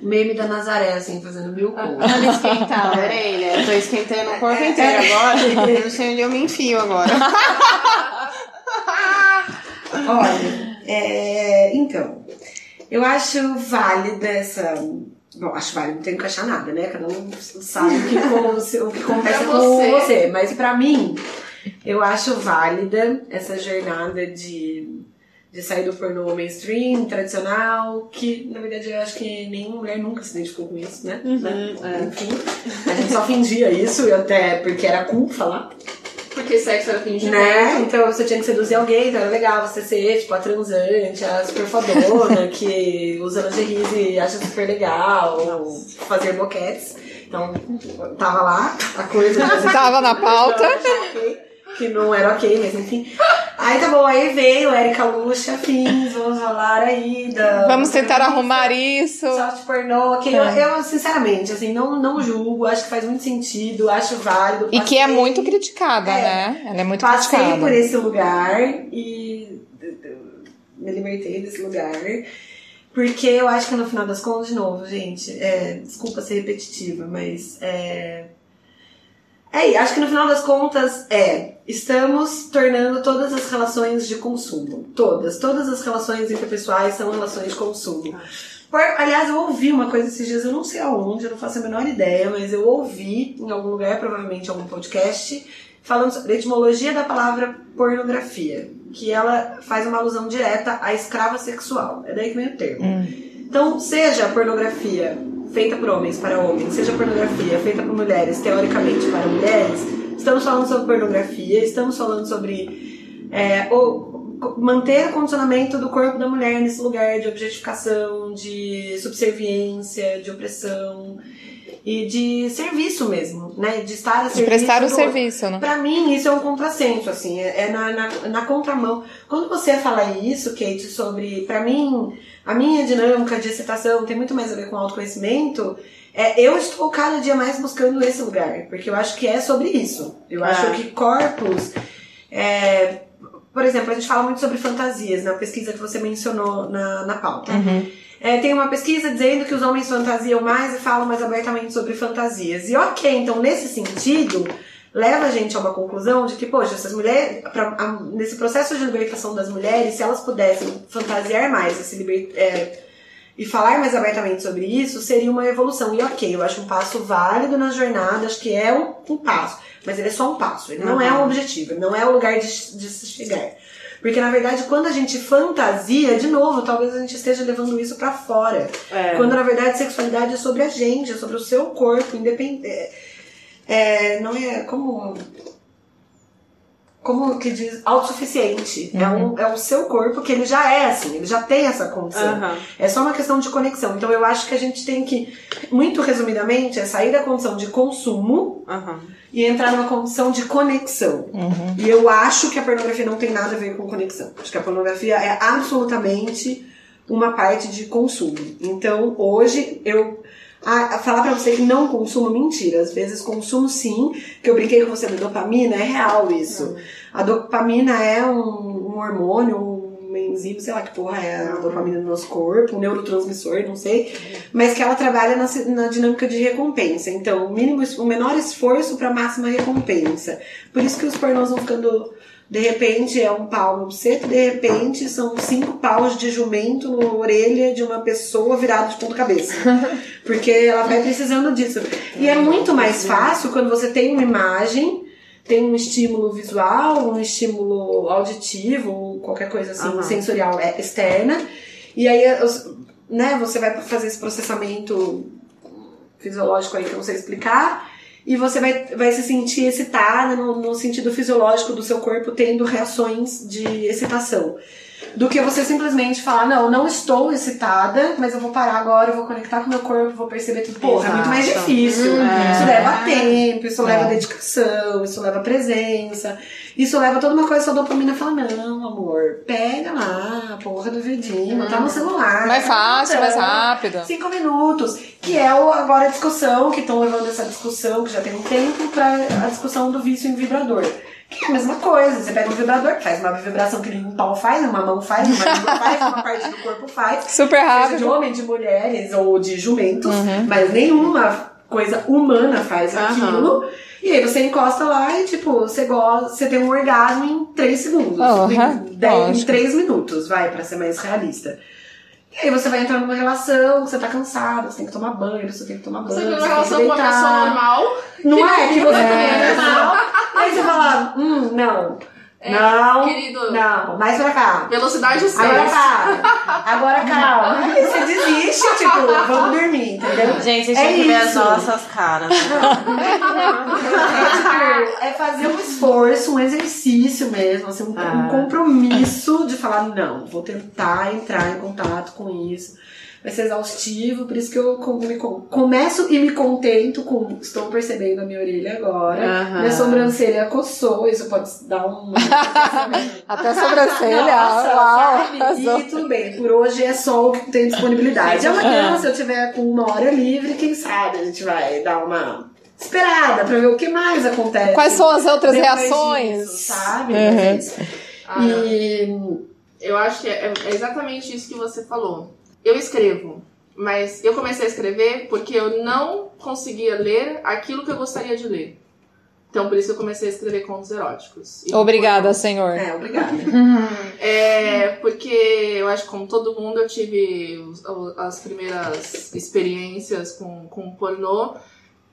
meme da Nazaré, assim, fazendo mil coisas. Olha esquentar a orelha. Eu tô esquentando o corpo inteiro agora. Eu não sei onde eu me enfio agora. <laughs> Olha. É, então, eu acho válida essa. Bom, acho válido, não tem que encaixar nada, né? Cada um sabe o que, <laughs> o que acontece com você. você. Mas pra mim, eu acho válida essa jornada de, de sair do pornô mainstream, tradicional, que na verdade eu acho que nenhuma mulher nunca se identificou com isso, né? Uhum, é. Enfim, a gente só fingia isso, até porque era cool falar. Porque sexo era fingimento. Né? Então você tinha que seduzir alguém, então era legal você ser, tipo, a transante, a super fodona, <laughs> que usa lingerie e acha super legal, fazer boquetes. Então, tava lá a coisa. <laughs> Tava na pauta <laughs> que não era ok, mas enfim. Aí tá bom, aí veio Erika Luxa, fins, vamos falar aí da. Vamos tentar arrumar isso. Soft pornô, ok. Eu, é. eu, sinceramente, assim, não, não julgo, acho que faz muito sentido, acho válido. Passei, e que é muito criticada, é, né? Ela é muito passei criticada. Passei por esse lugar e me libertei desse lugar. Porque eu acho que no final das contas, de novo, gente, é, desculpa ser repetitiva, mas é, é, acho que no final das contas é, estamos tornando todas as relações de consumo. Todas. Todas as relações interpessoais são relações de consumo. Por, aliás, eu ouvi uma coisa esses dias, eu não sei aonde, eu não faço a menor ideia, mas eu ouvi em algum lugar, provavelmente em algum podcast, falando sobre a etimologia da palavra pornografia, que ela faz uma alusão direta à escrava sexual. É daí que vem o termo. Hum. Então, seja a pornografia feita por homens para homens, seja pornografia feita por mulheres, teoricamente para mulheres, estamos falando sobre pornografia, estamos falando sobre é, manter o condicionamento do corpo da mulher nesse lugar de objetificação, de subserviência, de opressão e de serviço mesmo, né? De estar a serviço. De prestar o serviço, né? Pra mim, isso é um contrassenso, assim, é, é na, na, na, contramão. Quando você fala isso, Kate, sobre. Pra mim, a minha dinâmica de excitação tem muito mais a ver com autoconhecimento. É, eu estou cada dia mais buscando esse lugar, porque eu acho que é sobre isso. Eu acho que corpos. é, por exemplo, a gente fala muito sobre fantasias, na pesquisa que você mencionou na, na pauta. É, tem uma pesquisa dizendo que os homens fantasiam mais e falam mais abertamente sobre fantasias. E ok, então nesse sentido, leva a gente a uma conclusão de que, poxa, essas mulheres, pra- a- nesse processo de libertação das mulheres, se elas pudessem fantasiar mais e, se liber- é, e falar mais abertamente sobre isso, seria uma evolução. E ok, eu acho um passo válido na jornada, acho que é um, um passo. Mas ele é só um passo, ele não é um objetivo, ele não é o lugar de, de se chegar. Porque, na verdade, quando a gente fantasia, de novo, talvez a gente esteja levando isso pra fora. É. Quando, na verdade, sexualidade é sobre a gente, é sobre o seu corpo, independente. É, é, não é como. Como que diz? Autossuficiente. É, um, é o seu corpo que ele já é assim, ele já tem essa condição. Aham. É só uma questão de conexão. Então eu acho que a gente tem que, muito resumidamente, é sair da condição de consumo Aham. e entrar numa condição de conexão. E eu acho que a pornografia não tem nada a ver com conexão. Acho que a pornografia é absolutamente uma parte de consumo. Então, hoje, eu. A, a falar pra você que não consumo, mentira. Às vezes consumo sim, que eu brinquei com você da dopamina, é real isso. A dopamina é um, um hormônio, um enzima, sei lá que porra é a dopamina no nosso corpo, um neurotransmissor, não sei, mas que ela trabalha na, na dinâmica de recompensa. Então, o mínimo, o menor esforço para máxima recompensa. Por isso que os pornôs vão ficando de repente é um pau no buceta, de repente são cinco paus de jumento na orelha de uma pessoa virada de ponta cabeça. <laughs> Porque ela vai precisando disso. E é muito mais fácil quando você tem uma imagem, tem um estímulo visual, um estímulo auditivo, qualquer coisa assim, Aham. sensorial é, externa. E aí os- né, você vai fazer esse processamento fisiológico aí que eu não sei explicar. E você vai, vai se sentir excitada no, no sentido fisiológico do seu corpo tendo reações de excitação. Do que você simplesmente falar, não, não estou excitada, mas eu vou parar agora, eu vou conectar com o meu corpo, vou perceber tudo. Porra, é muito mais difícil. É. Isso leva tempo, isso leva É. dedicação, isso leva presença, isso leva toda uma coisa, sua dopamina fala, não, amor, pega lá, porra do vidinho, tá no celular. Mais tá fácil, mais rápido. Cinco minutos, que é o, agora a discussão, que estão levando essa discussão, que já tem um tempo, pra a discussão do vício em vibrador. Que é a mesma coisa, você pega um vibrador, faz uma vibração que nenhum pau faz, uma mão faz, uma língua <laughs> faz, uma parte do corpo faz. Super Seja de rápido. homens, de mulheres ou de jumentos, Uhum. mas nenhuma coisa humana faz Aham. aquilo. E aí você encosta lá e, tipo, você gosta, você tem um orgasmo em 3 segundos. Aham, Em, dez- em lógico. 3 minutos, vai, pra ser mais realista. E aí você vai entrar numa relação, você tá cansado, você tem que tomar banho, você tem que tomar banho. Você tem uma tem que relação com uma pessoa normal. Não é que <laughs> você É. também é normal. Aí você fala, hum, não. É, não. querido. Não, mais pra cá. Velocidade 6. Agora para. <laughs> Agora calma. Você desiste, tipo, vamos dormir, entendeu? Gente, vocês É tinham que ver as isso. nossas caras. É, tipo, é fazer um esforço, um exercício mesmo, assim, um, Ah. um compromisso de falar, não, vou tentar entrar em contato com isso. Vai ser exaustivo, por isso que eu começo e me contento com estou percebendo a minha orelha agora. Aham. Minha sobrancelha coçou, isso pode dar um. <laughs> Até a sobrancelha. Nossa, Uau. sabe? E tudo bem, por hoje é só o que tem disponibilidade. Amanhã, se eu tiver com uma hora livre, quem sabe a gente vai dar uma esperada pra ver o que mais acontece. Quais são as outras reações? disso, sabe? Uhum. Mas é. Ah, E Eu acho que é, é exatamente isso que você falou. Eu escrevo, mas eu comecei a escrever porque eu não conseguia ler aquilo que eu gostaria de ler. Então, por isso eu comecei a escrever contos eróticos. E Obrigada, senhor. é, obrigada. <laughs> É, porque eu acho que como todo mundo eu tive as primeiras experiências com, com pornô.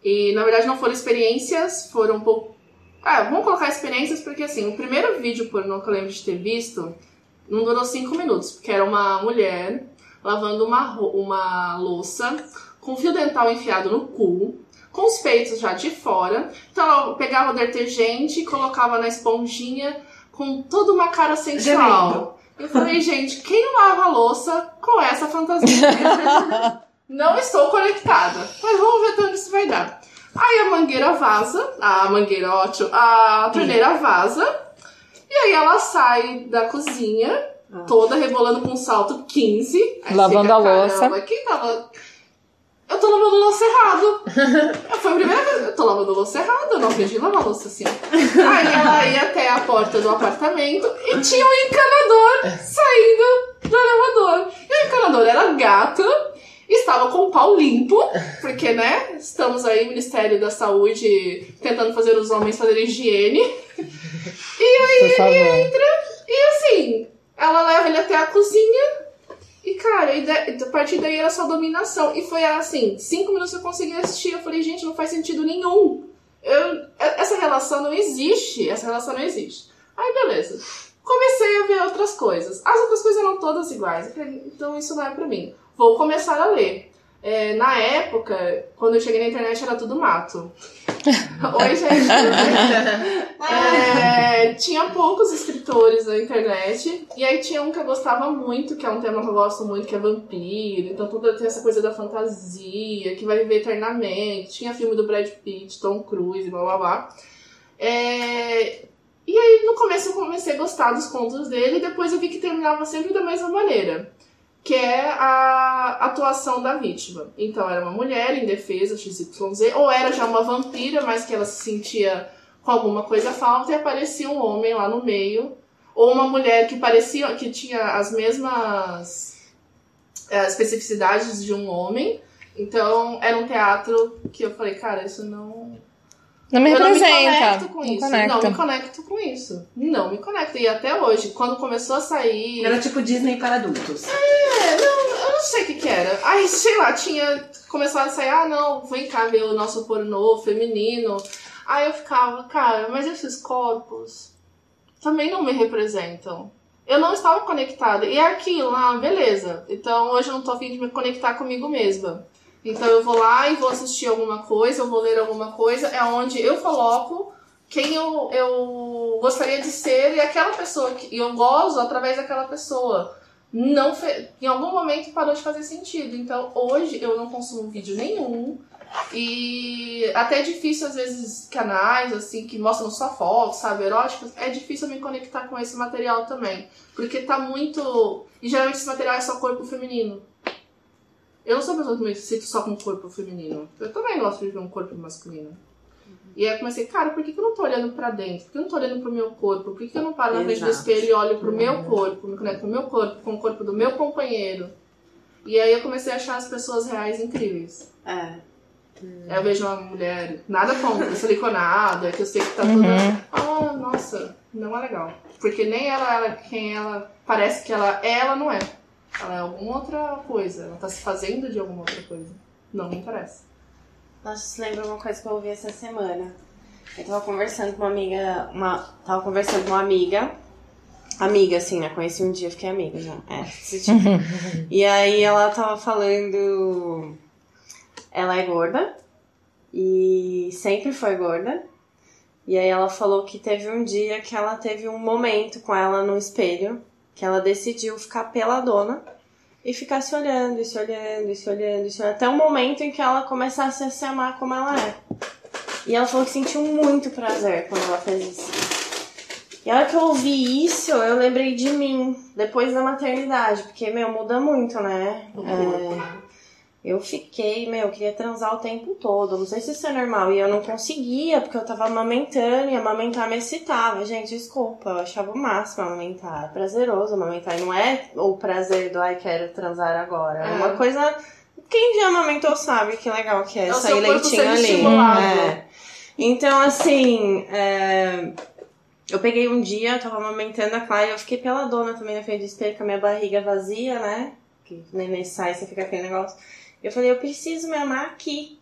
E na verdade não foram experiências, foram um pouco. Ah, vamos colocar experiências porque assim, o primeiro vídeo pornô que eu lembro de ter visto não durou cinco minutos, porque era uma mulher lavando uma, uma louça com fio dental enfiado no cu, com os peitos já de fora. Então ela pegava o detergente, colocava na esponjinha com toda uma cara sensual. Eu falei, gente, quem lava a louça com essa fantasia? <laughs> Não estou conectada. Mas vamos ver onde isso vai dar. Aí a mangueira vaza, a mangueira ótimo, a torneira vaza. E aí ela sai da cozinha, toda rebolando com um salto 15. Aí Lavando fica, a louça. "Caramba, Quem tava... eu tô lavando louça errado. <laughs> Foi a primeira vez, eu tô lavando louça errado, eu não aprendi a lavar louça assim. Aí ela ia até a porta do apartamento e tinha um encanador saindo do elevador. E o encanador era gato, estava com o pau limpo, porque, né, estamos aí, Ministério da Saúde, tentando fazer os homens fazerem higiene. E aí ele entra e assim, ela leva ele até a cozinha e, cara, e a partir daí era só dominação. E foi assim, cinco minutos eu consegui assistir. Eu falei, gente, não faz sentido nenhum. Eu, essa relação não existe. Essa relação não existe. Aí, beleza. Comecei a ver outras coisas. As outras coisas eram todas iguais. Eu falei, então isso não é pra mim. Vou começar a ler. É, na época, quando eu cheguei na internet, era tudo mato. Oi, gente. <laughs> é, tinha poucos escritores na internet. E aí tinha um que eu gostava muito, que é um tema que eu gosto muito, que é vampiro. Então tudo tem essa coisa da fantasia, que vai viver eternamente. Tinha filme do Brad Pitt, Tom Cruise, blá blá blá. É, e aí no começo eu comecei a gostar dos contos dele, e depois eu vi que terminava sempre da mesma maneira que é a atuação da vítima. Então, era uma mulher indefesa, XYZ, ou era já uma vampira, mas que ela se sentia com alguma coisa falta e aparecia um homem lá no meio, ou uma mulher que parecia que tinha as mesmas é, especificidades de um homem. Então, era um teatro que eu falei, cara, isso não não me eu representa. não me conecto com não isso. conecta. Não me conecto com isso. Não me conecto. E até hoje, quando começou a sair. Era tipo Disney para adultos. É, não, eu não sei o que que era. Aí, sei lá, tinha começado a sair, ah, não, vem cá ver o nosso pornô feminino. Aí eu ficava, cara, mas esses corpos também não me representam. Eu não estava conectada. E é aquilo, ah, beleza. Então hoje eu não tô afim de me conectar comigo mesma. Então eu vou lá e vou assistir alguma coisa, eu vou ler alguma coisa, é onde eu coloco quem eu, eu gostaria de ser e aquela pessoa que eu gozo através daquela pessoa. Não fe... Em algum momento parou de fazer sentido. Então hoje eu não consumo vídeo nenhum. E até é difícil, às vezes, canais assim que mostram só fotos, sabe, eróticas, é difícil me conectar com esse material também. Porque tá muito. E geralmente esse material é só corpo feminino. Eu não sou uma pessoa que me sinto só com o corpo feminino. Eu também gosto de ver um corpo masculino. E aí eu comecei, cara, por que, que eu não tô olhando pra dentro? Por que eu não tô olhando pro meu corpo? Por que, que eu não paro na frente do espelho e olho pro meu corpo? Me conecto com o meu corpo, com o corpo do meu companheiro. E aí eu comecei a achar as pessoas reais incríveis. É. Aí eu vejo uma mulher, nada contra, <laughs> siliconada, que eu sei que tá Uhum. toda. Ah, nossa, não é legal. Porque nem ela, ela, quem ela parece que ela é, ela não é. Ela é alguma outra coisa. Ela tá se fazendo de alguma outra coisa. Não me interessa. Nossa, isso lembra uma coisa que eu ouvi essa semana. Eu tava conversando com uma amiga, uma, tava conversando com uma amiga, amiga assim, né? Conheci um dia, fiquei amiga já. É, esse tipo. <laughs> e aí ela tava falando, ela é gorda e sempre foi gorda. E aí ela falou que teve um dia que ela teve um momento com ela no espelho, que ela decidiu ficar peladona e ficar se olhando, e se olhando, e se olhando, e se olhando, até o momento em que ela começasse a se amar como ela é. E ela falou que sentiu muito prazer quando ela fez isso. E a hora que eu ouvi isso, eu lembrei de mim, depois da maternidade, porque, meu, muda muito, né? É, eu fiquei, meu, eu queria transar o tempo todo. Não sei se isso é normal. E eu não conseguia, porque eu tava amamentando e amamentar me excitava. Gente, desculpa, eu achava o máximo amamentar. É prazeroso amamentar. E não é o prazer do ai, quero transar agora. É, É. uma coisa. Quem já amamentou sabe que legal que é, É sair leitinho ali. É. Então, assim, é, eu peguei um dia, eu tava amamentando a Clara e eu fiquei peladona também na frente do espelho com a minha barriga vazia, né? Que nem nem sai, você fica aquele negócio. Eu falei, eu preciso me amar aqui.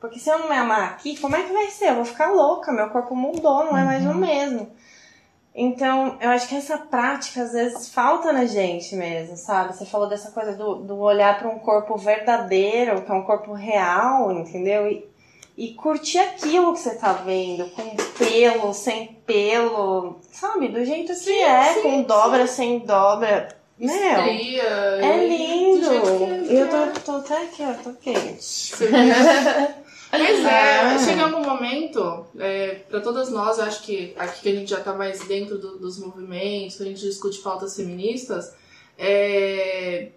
Porque se eu não me amar aqui, como é que vai ser? Eu vou ficar louca, meu corpo mudou, não é mais o mesmo. Então, eu acho que essa prática às vezes falta na gente mesmo, sabe? Você falou dessa coisa do, do olhar para um corpo verdadeiro, que é um corpo real, entendeu? E, e curtir aquilo que você tá vendo, com pelo, sem pelo, sabe? Do jeito que Sim, é, sim, com dobra, sem dobra. Meu, Estria, é lindo! que E eu é. tô, tô até aqui, ó, tô quente. Vê? <laughs> Pois é, Ah. chega em algum momento, é, para todas nós, eu acho que aqui que a gente já tá mais dentro do- dos movimentos, que a gente discute pautas feministas, é,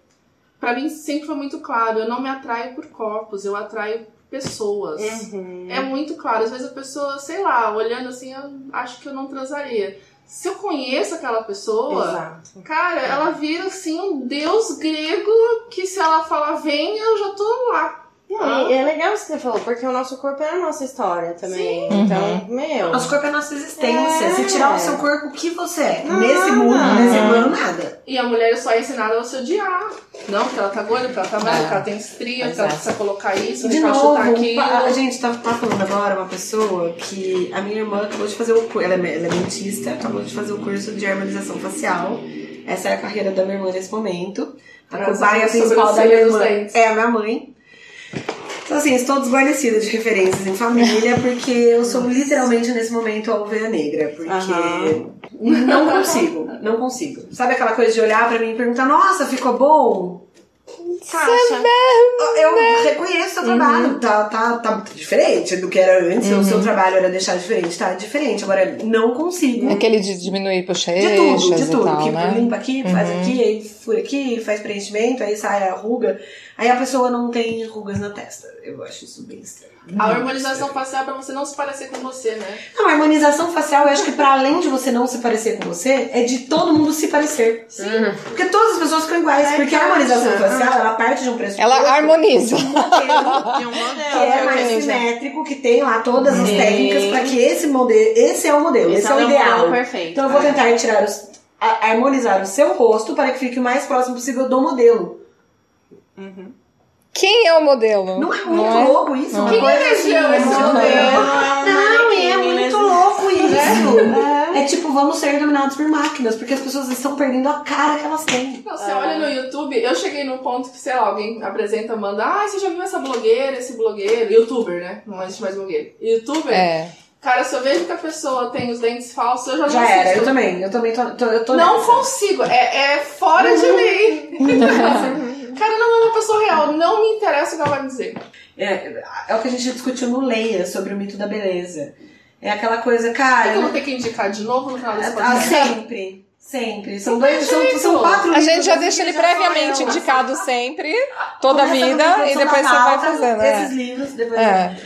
Pra mim sempre foi muito claro, eu não me atraio por corpos, eu atraio pessoas. Uhum. É muito claro. Às vezes a pessoa, sei lá, olhando assim, eu acho que eu não transaria. Se eu conheço aquela pessoa, Exato. cara, ela vira assim um deus grego que se ela falar vem, eu já tô lá. Não, e é legal isso que você falou, porque o nosso corpo é a nossa história também. Sim. Então, meu. Nosso corpo é a nossa existência. É. Se tirar o seu corpo, o que você é? Nada. Nesse mundo, nesse plano, nada. E a mulher só é ensinada a você odiar. Não, porque ela tá gorda, porque ela tá magra, É. porque ela tem estria, porque ela Exato. precisa colocar isso, de novo, chutar aquilo. a gente tá, tá falando agora uma pessoa que a minha irmã acabou de fazer o curso, ela, é- ela é dentista, acabou de fazer o curso de harmonização facial. Essa é a carreira da minha irmã nesse momento. A cobaia principal da minha irmã é a minha mãe. Então, assim, estou desguarnecida de referências em família, porque eu sou literalmente nesse momento a ovelha negra. Porque Aham. não consigo, não consigo. Sabe aquela coisa de olhar pra mim e perguntar: Nossa, ficou bom? Caixa. Eu reconheço seu trabalho, tá, tá, tá diferente do que era antes. O seu trabalho era deixar diferente, tá diferente. Agora, não consigo. Aquele de diminuir De bochechas tudo, de tudo. tal, que né? limpa aqui, faz aqui, aí fura aqui, faz preenchimento, aí sai a ruga. Aí a pessoa não tem rugas na testa. Eu acho isso bem estranho. A harmonização facial é pra você não se parecer com você, né? Não, a harmonização facial, eu acho que pra além de você não se parecer com você, é de todo mundo se parecer. Uhum. Porque todas as pessoas ficam iguais. É, porque a harmonização encaixa. facial, ela parte de um pressuposto. Ela harmoniza. um modelo <laughs> De um modelo. que é mais simétrico, que tem lá todas as Sim. técnicas pra que esse modelo, esse é o modelo, esse, é o modelo ideal. perfeito. Então eu vou É. tentar tirar os, a- harmonizar o seu rosto para que fique o mais próximo possível do modelo. Quem é o modelo? Não é muito é? louco isso? Não. Quem elegeu assim, esse modelo? Não, e é muito louco isso. É. É tipo, vamos ser dominados por máquinas, porque as pessoas estão perdendo a cara que elas têm. Não, você olha no YouTube, eu cheguei no ponto que, sei lá, alguém apresenta, manda, ah, você já viu essa blogueira, esse blogueiro, youtuber, né? Não existe mais blogueiro. Youtuber, É. cara, se eu vejo que a pessoa tem os dentes falsos, eu já não Já era, assisto. eu também. Eu também tô, tô- eu tô Não nessa. consigo, é, é fora de mim. <laughs> cara, não é uma pessoa real, não me interessa o que ela vai me dizer. É, é o que a gente discutiu no Leia sobre o mito da beleza. É aquela coisa, Será cara. que eu vou ter que indicar de novo no final desse Ah, podcast? sempre. Sempre. São, dois, são, são quatro A gente já deixa ele previamente indicado sempre, toda a vida, e depois você vai fazendo. Esses É. livros, depois. É.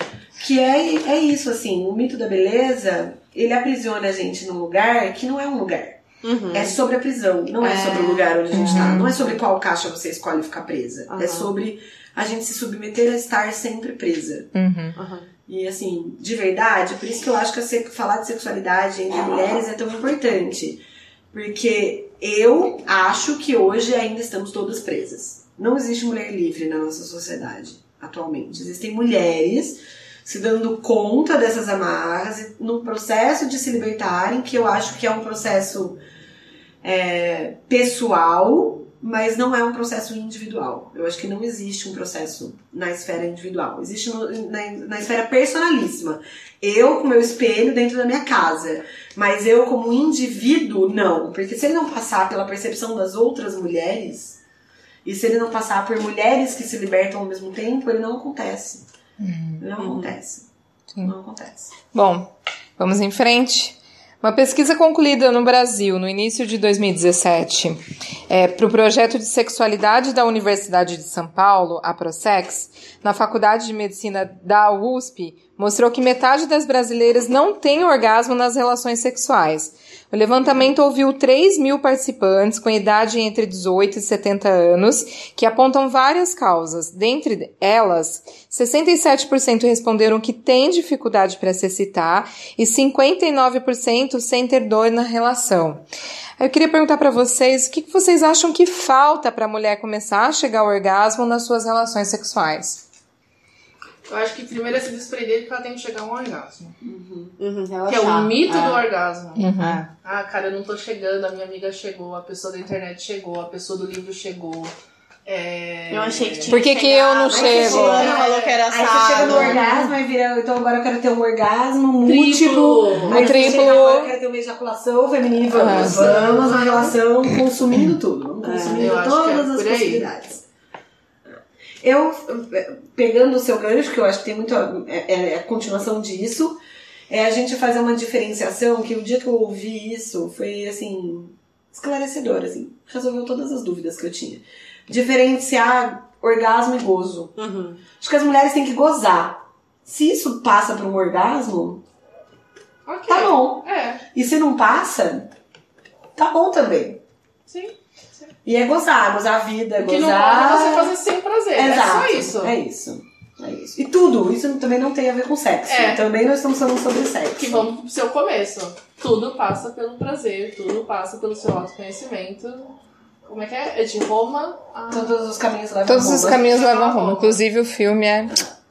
Que é, é isso, assim, o mito da beleza, ele aprisiona a gente num lugar que não é um lugar. Uhum. É sobre a prisão, não é, É. sobre o lugar onde a gente tá. Uhum. Não é sobre qual caixa você escolhe ficar presa. É Aham. sobre a gente se submeter a estar sempre presa. Uhum. Uhum. E assim, de verdade, por isso que eu acho que falar de sexualidade entre mulheres é tão importante. Porque eu acho que hoje ainda estamos todas presas. Não existe mulher livre na nossa sociedade atualmente. Existem mulheres se dando conta dessas amarras e num processo de se libertarem, que eu acho que é um processo é, pessoal, mas não é um processo individual. Eu acho que não existe um processo na esfera individual. Existe no- na, na esfera personalíssima. Eu com meu espelho dentro da minha casa. Mas eu como indivíduo, não. Porque se ele não passar pela percepção das outras mulheres, e se ele não passar por mulheres que se libertam ao mesmo tempo, ele não acontece. Ele não acontece. Sim. Não acontece. Bom, vamos em frente. Uma pesquisa concluída no Brasil no início de 2017 é, para o projeto de sexualidade da Universidade de São Paulo, a Prosex, na Faculdade de Medicina da USP, mostrou que metade das brasileiras não tem orgasmo nas relações sexuais. O levantamento ouviu 3 mil participantes com idade entre 18 e 70 anos, que apontam várias causas. Dentre elas, 67% responderam que têm dificuldade para se excitar e 59% sem ter dor na relação. Eu queria perguntar para vocês o que que vocês acham que falta para a mulher começar a chegar ao orgasmo nas suas relações sexuais. Eu acho que primeiro é se desprender de que ela tem que chegar a um orgasmo. Uhum, Que é o mito É. do orgasmo. É. Ah, cara, eu não tô chegando, a minha amiga chegou, a pessoa da internet chegou, a pessoa do livro chegou. É... Eu achei que tinha Por que que eu não Aí você chego? fulano falou que era Aí você chega no sábado. orgasmo e vira, então agora eu quero ter um orgasmo Triplo. múltiplo. Aí você Triplo. chega, agora eu quero ter uma ejaculação feminina. Vamos, Ah, vamos na relação consumindo tudo. Vamos É, consumindo é todas as possibilidades. Eu, pegando o seu gancho, que eu acho que tem muito. a- É, é a continuação disso, é a gente fazer uma diferenciação que o dia que eu ouvi isso foi assim. esclarecedor, assim. Resolveu todas as dúvidas que eu tinha. diferenciar orgasmo e gozo. Uhum. Acho que as mulheres têm que gozar. Se isso passa por um orgasmo, Ok. tá bom. É, E se não passa, tá bom também. sim. E é gozar, gozar a vida, O que não gozar. pode é você fazer sem prazer. Exato. É só isso. É isso. É isso. E tudo, isso também não tem a ver com sexo. É. Também nós estamos falando sobre sexo. Que vamos pro seu começo. Tudo passa pelo prazer, tudo passa pelo seu autoconhecimento. Como é que é? É de Roma a... Todos os caminhos levam Todos a os Roma. caminhos levam a Roma. Inclusive o filme é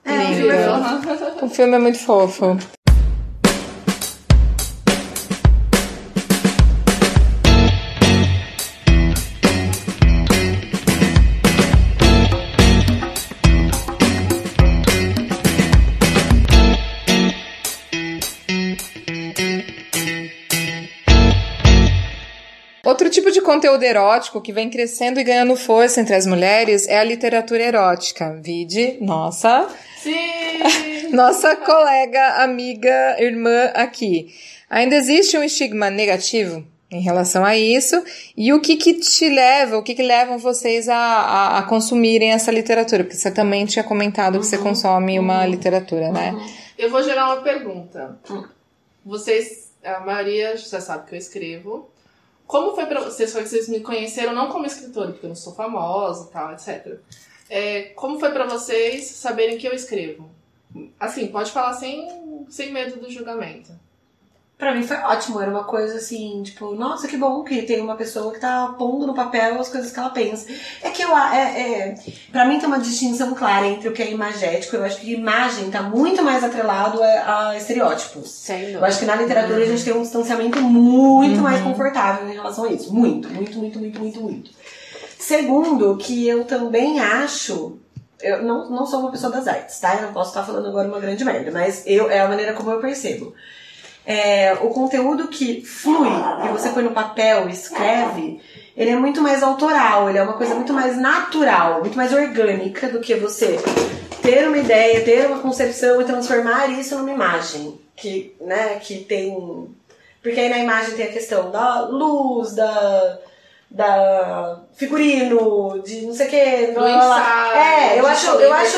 É, lindo. Aham. O filme é muito fofo. Outro tipo de conteúdo erótico que vem crescendo e ganhando força entre as mulheres é a literatura erótica. Vide, nossa, Sim! <laughs> nossa colega, amiga, irmã aqui. Ainda existe um estigma negativo em relação a isso. E o que que te leva, o que que levam vocês a, a, a consumirem essa literatura? Porque você também tinha comentado que você consome uma literatura, né? Eu vou gerar uma pergunta. Vocês, a maioria já sabe que eu escrevo. Como foi pra vocês? Foi que vocês me conheceram não como escritora, porque eu não sou famosa tal, etc. É, como foi pra vocês saberem que eu escrevo? Assim, pode falar sem, sem medo do julgamento. Pra mim foi ótimo, era uma coisa assim, tipo, nossa, que bom que tem uma pessoa que tá pondo no papel as coisas que ela pensa. É que eu, é, é, pra mim tem uma distinção clara entre o que é imagético, eu acho que imagem tá muito mais atrelado a, a estereótipos. Eu acho que na literatura a gente tem um distanciamento muito mais confortável em relação a isso. Muito, muito, muito, muito, muito, muito. Segundo, que eu também acho. Eu não, não sou uma pessoa das artes, tá? Eu não posso estar falando agora uma grande merda, mas eu, é a maneira como eu percebo. É, o conteúdo que flui e você põe no papel escreve, ele é muito mais autoral, ele é uma coisa muito mais natural, muito mais orgânica do que você ter uma ideia, ter uma concepção e transformar isso numa imagem. Que, né, que tem. Porque aí na imagem tem a questão da luz, da. Da figurino, de não sei o que. Do ensaio, É, eu acho, eu acho,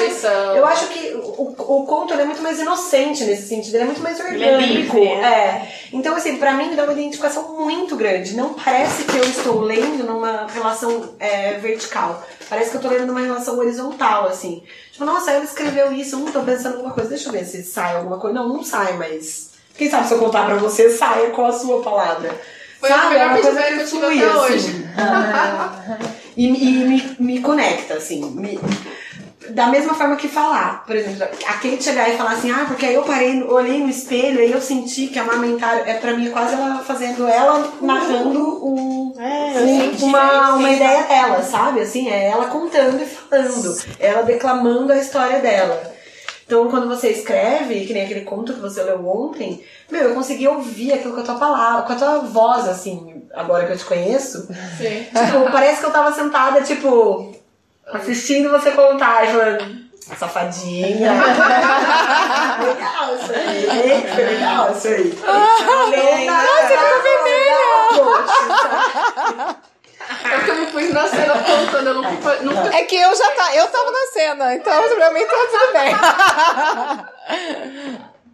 eu acho que o, o conto ele é muito mais inocente nesse sentido, ele é muito mais é orgânico. livre, é. Então, assim, pra mim dá uma identificação muito grande. Não parece que eu estou lendo numa relação é, vertical. Parece que eu tô lendo numa relação horizontal, assim. Tipo, nossa, ela escreveu isso, não tô pensando em alguma coisa. Deixa eu ver se sai alguma coisa. Não, não sai, mas. Quem sabe se eu contar pra você, saia com a sua palavra. Foi a Sabe? melhor É coisa que eu flui, até assim. hoje. <laughs> E, e me, me conecta, assim. me- da mesma forma que falar. Por exemplo, a Kate chegar e falar assim, ah, porque aí eu parei, olhei no espelho e eu senti que amamentar é pra mim é quase ela fazendo, ela narrando um, É, um- uma, uma ideia dela, sabe? Assim, é ela contando e falando, ela declamando a história dela. Então, quando você escreve, que nem aquele conto que você leu ontem, meu, eu consegui ouvir aquilo com a tua palavra, com a tua voz, assim, agora que eu te conheço. Sim. <laughs> Tipo, parece que eu tava sentada, tipo, assistindo você contar, falando, safadinha. <laughs> legal isso aí. Foi legal isso aí. <laughs> Nossa, É porque eu me pus na cena contando, eu nunca, nunca É que eu já tá, eu tava na cena, então pra mim tá tudo bem.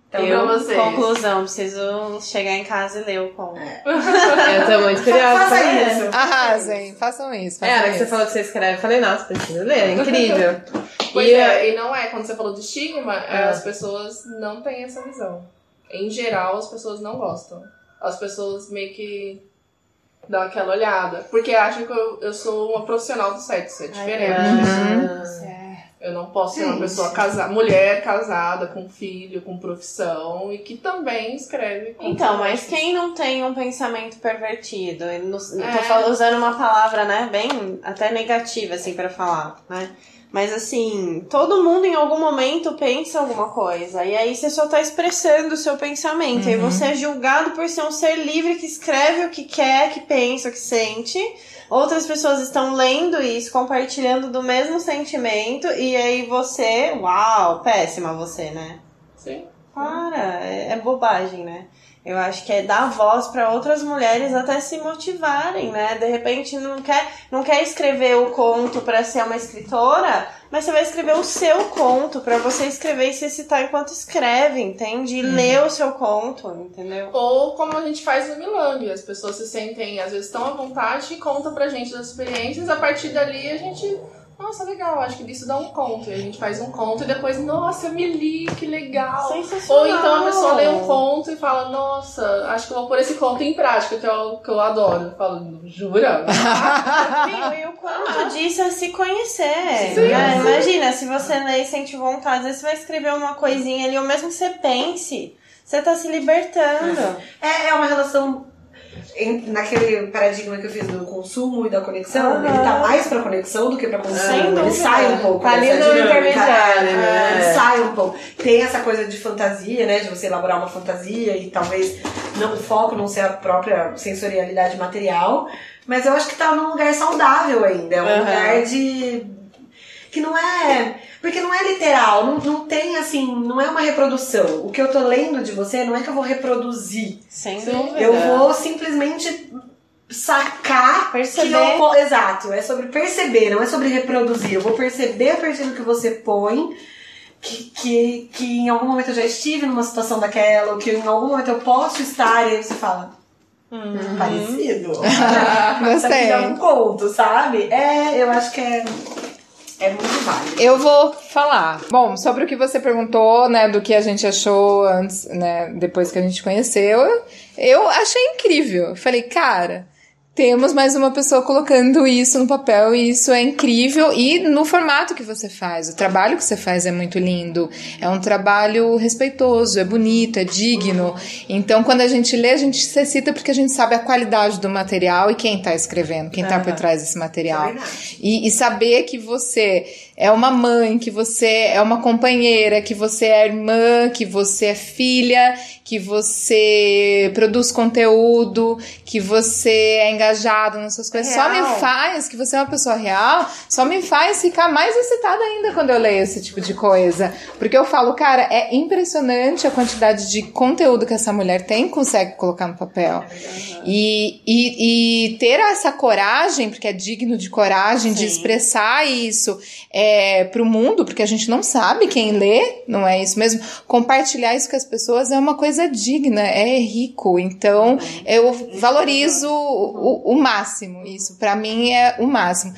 Então, eu, vocês. conclusão, preciso chegar em casa e ler o conto. <laughs> Eu tô muito curiosa. Faça pra ler. isso. Arrasem, façam isso. É, a Façam hora que você falou que você escreve, eu falei, nossa, preciso ler, é incrível. <laughs> Pois E, é, e não é, quando você falou de estigma, é, Ah. as pessoas não têm essa visão. Em geral, as pessoas não gostam. As pessoas meio que dão aquela olhada. Porque acham que eu, eu sou uma profissional do sexo, é diferente. Ah, Eu não posso ser uma pessoa casada, mulher casada, com filho, com profissão e que também escreve. com Então, mas quem não tem um pensamento pervertido? Eu não- É. Tô usando uma palavra, né, bem até negativa, assim, pra falar, né? Mas assim, todo mundo em algum momento pensa alguma coisa. E aí você só tá expressando o seu pensamento. E aí você é julgado por ser um ser livre que escreve o que quer, que pensa, o que sente. Outras pessoas estão lendo isso, compartilhando do mesmo sentimento. E aí você, uau, péssima você, né? Sim. Para, é, é bobagem, né? Eu acho que é dar voz para outras mulheres até se motivarem, né? De repente não quer, não quer escrever o conto para ser uma escritora, mas você vai escrever o seu conto para você escrever e se citar enquanto escreve, entende? E uhum. ler o seu conto, entendeu? Ou como a gente faz no Milambi, as pessoas se sentem às vezes tão à vontade e contam pra gente das experiências, a partir dali a gente nossa, legal, acho que isso dá um conto. E a gente faz um conto e depois, nossa, eu me li, que legal. Sensacional. Ou então a pessoa lê um conto e fala, nossa, acho que eu vou pôr esse conto em prática, que eu, que eu adoro. Eu falo, jura? <laughs> e o quanto disso é se conhecer. Sim, né? sim. Imagina, se você lê e sente vontade, às vezes você vai escrever uma coisinha ali, ou mesmo que você pense, você tá se libertando. É, é uma relação naquele paradigma que eu fiz do consumo e da conexão, ele tá mais pra conexão do que pra consumo. ele sai um pouco. Tá ali no intermediário, né? Ele sai um pouco. Tem essa coisa de fantasia, né? De você elaborar uma fantasia e talvez não, o foco não ser a própria sensorialidade material. Mas eu acho que tá num lugar saudável ainda. É um uhum. lugar de. Que não é porque não é literal, não, não tem assim, não é uma reprodução. O que eu tô lendo de você não é que eu vou reproduzir. Sem dúvida. Eu vou simplesmente sacar perceber. Eu, exato, é sobre perceber, não é sobre reproduzir. Eu vou perceber a partir do que você põe que, que, que em algum momento eu já estive numa situação daquela, ou que em algum momento eu posso estar, e aí você fala. Hum, parecido. <laughs> Gostei. Tá um conto, sabe? É, eu acho que é é muito válido. Eu vou falar. Bom, sobre o que você perguntou, né, do que a gente achou antes, né, depois que a gente conheceu, eu achei incrível. Falei, cara, temos mais uma pessoa colocando isso no papel e isso é incrível e no formato que você faz. O trabalho que você faz é muito lindo, é um trabalho respeitoso, é bonito, é digno. Então, quando a gente lê, a gente se cita porque a gente sabe a qualidade do material e quem está escrevendo, quem está por trás desse material. É e, e saber que você é uma mãe, que você é uma companheira, que você é irmã, que você é filha, que você produz conteúdo, que você é engajado nas suas coisas, só me faz, que você é uma pessoa real, só me faz ficar mais excitada ainda quando eu leio esse tipo de coisa. Porque eu falo, cara, é impressionante a quantidade de conteúdo que essa mulher tem consegue colocar no papel. E, e, e ter essa coragem, porque é digno de coragem, Sim. de expressar isso é, pro mundo, porque a gente não sabe quem lê, não é isso mesmo? Compartilhar isso com as pessoas é uma coisa digna, é rico. Então, eu valorizo o, o máximo. Isso, para mim, é o máximo.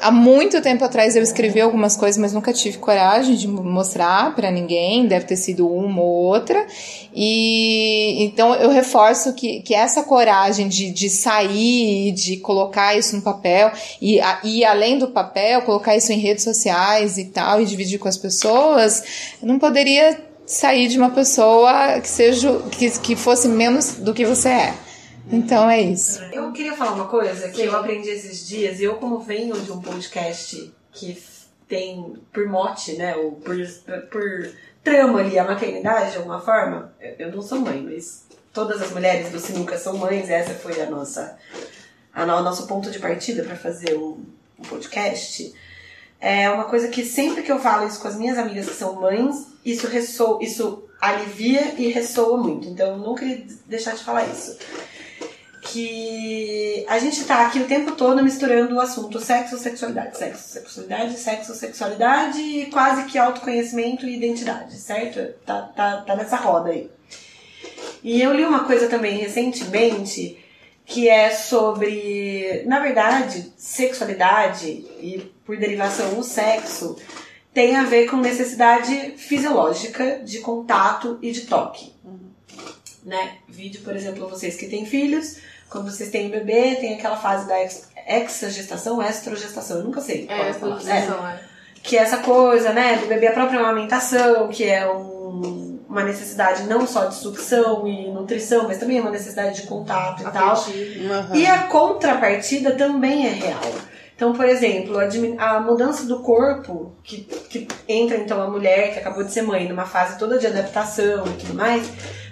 Há muito tempo atrás eu escrevi algumas coisas, mas nunca tive coragem de mostrar para ninguém. Deve ter sido uma ou outra. E então eu reforço que, que essa coragem de, de sair, de colocar isso no papel e, e além do papel, colocar isso em redes sociais e tal, e dividir com as pessoas, não poderia sair de uma pessoa que seja que, que fosse menos do que você é. Então é isso. Eu queria falar uma coisa que eu aprendi esses dias, eu como venho de um podcast que tem por mote, né, ou por, por trama ali a maternidade de alguma forma, eu não sou mãe, mas todas as mulheres do Sinuca são mães, essa foi a nossa a, o nosso ponto de partida para fazer um, um podcast. É uma coisa que sempre que eu falo isso com as minhas amigas que são mães, isso ressoa, isso alivia e ressoa muito. Então eu não queria deixar de falar isso. Que a gente tá aqui o tempo todo misturando o assunto sexo, sexualidade, sexo, sexualidade, sexo, sexualidade e quase que autoconhecimento e identidade, certo? Tá, tá, tá nessa roda aí. E eu li uma coisa também recentemente que é sobre, na verdade, sexualidade e por derivação o sexo tem a ver com necessidade fisiológica de contato e de toque. Uhum. Né? Vídeo, por exemplo, vocês que têm filhos, quando vocês têm bebê, tem aquela fase da ex exagestação, estrogestação, eu nunca sei. É, exagestação, é. é. Que é essa coisa, né, do bebê, a própria amamentação, que é um, uma necessidade não só de sucção e nutrição, mas também uma necessidade de contato e tal. Uhum. E a contrapartida também é real. Então, por exemplo, a, mudança do corpo, que, que entra então a mulher que acabou de ser mãe numa fase toda de adaptação e tudo mais,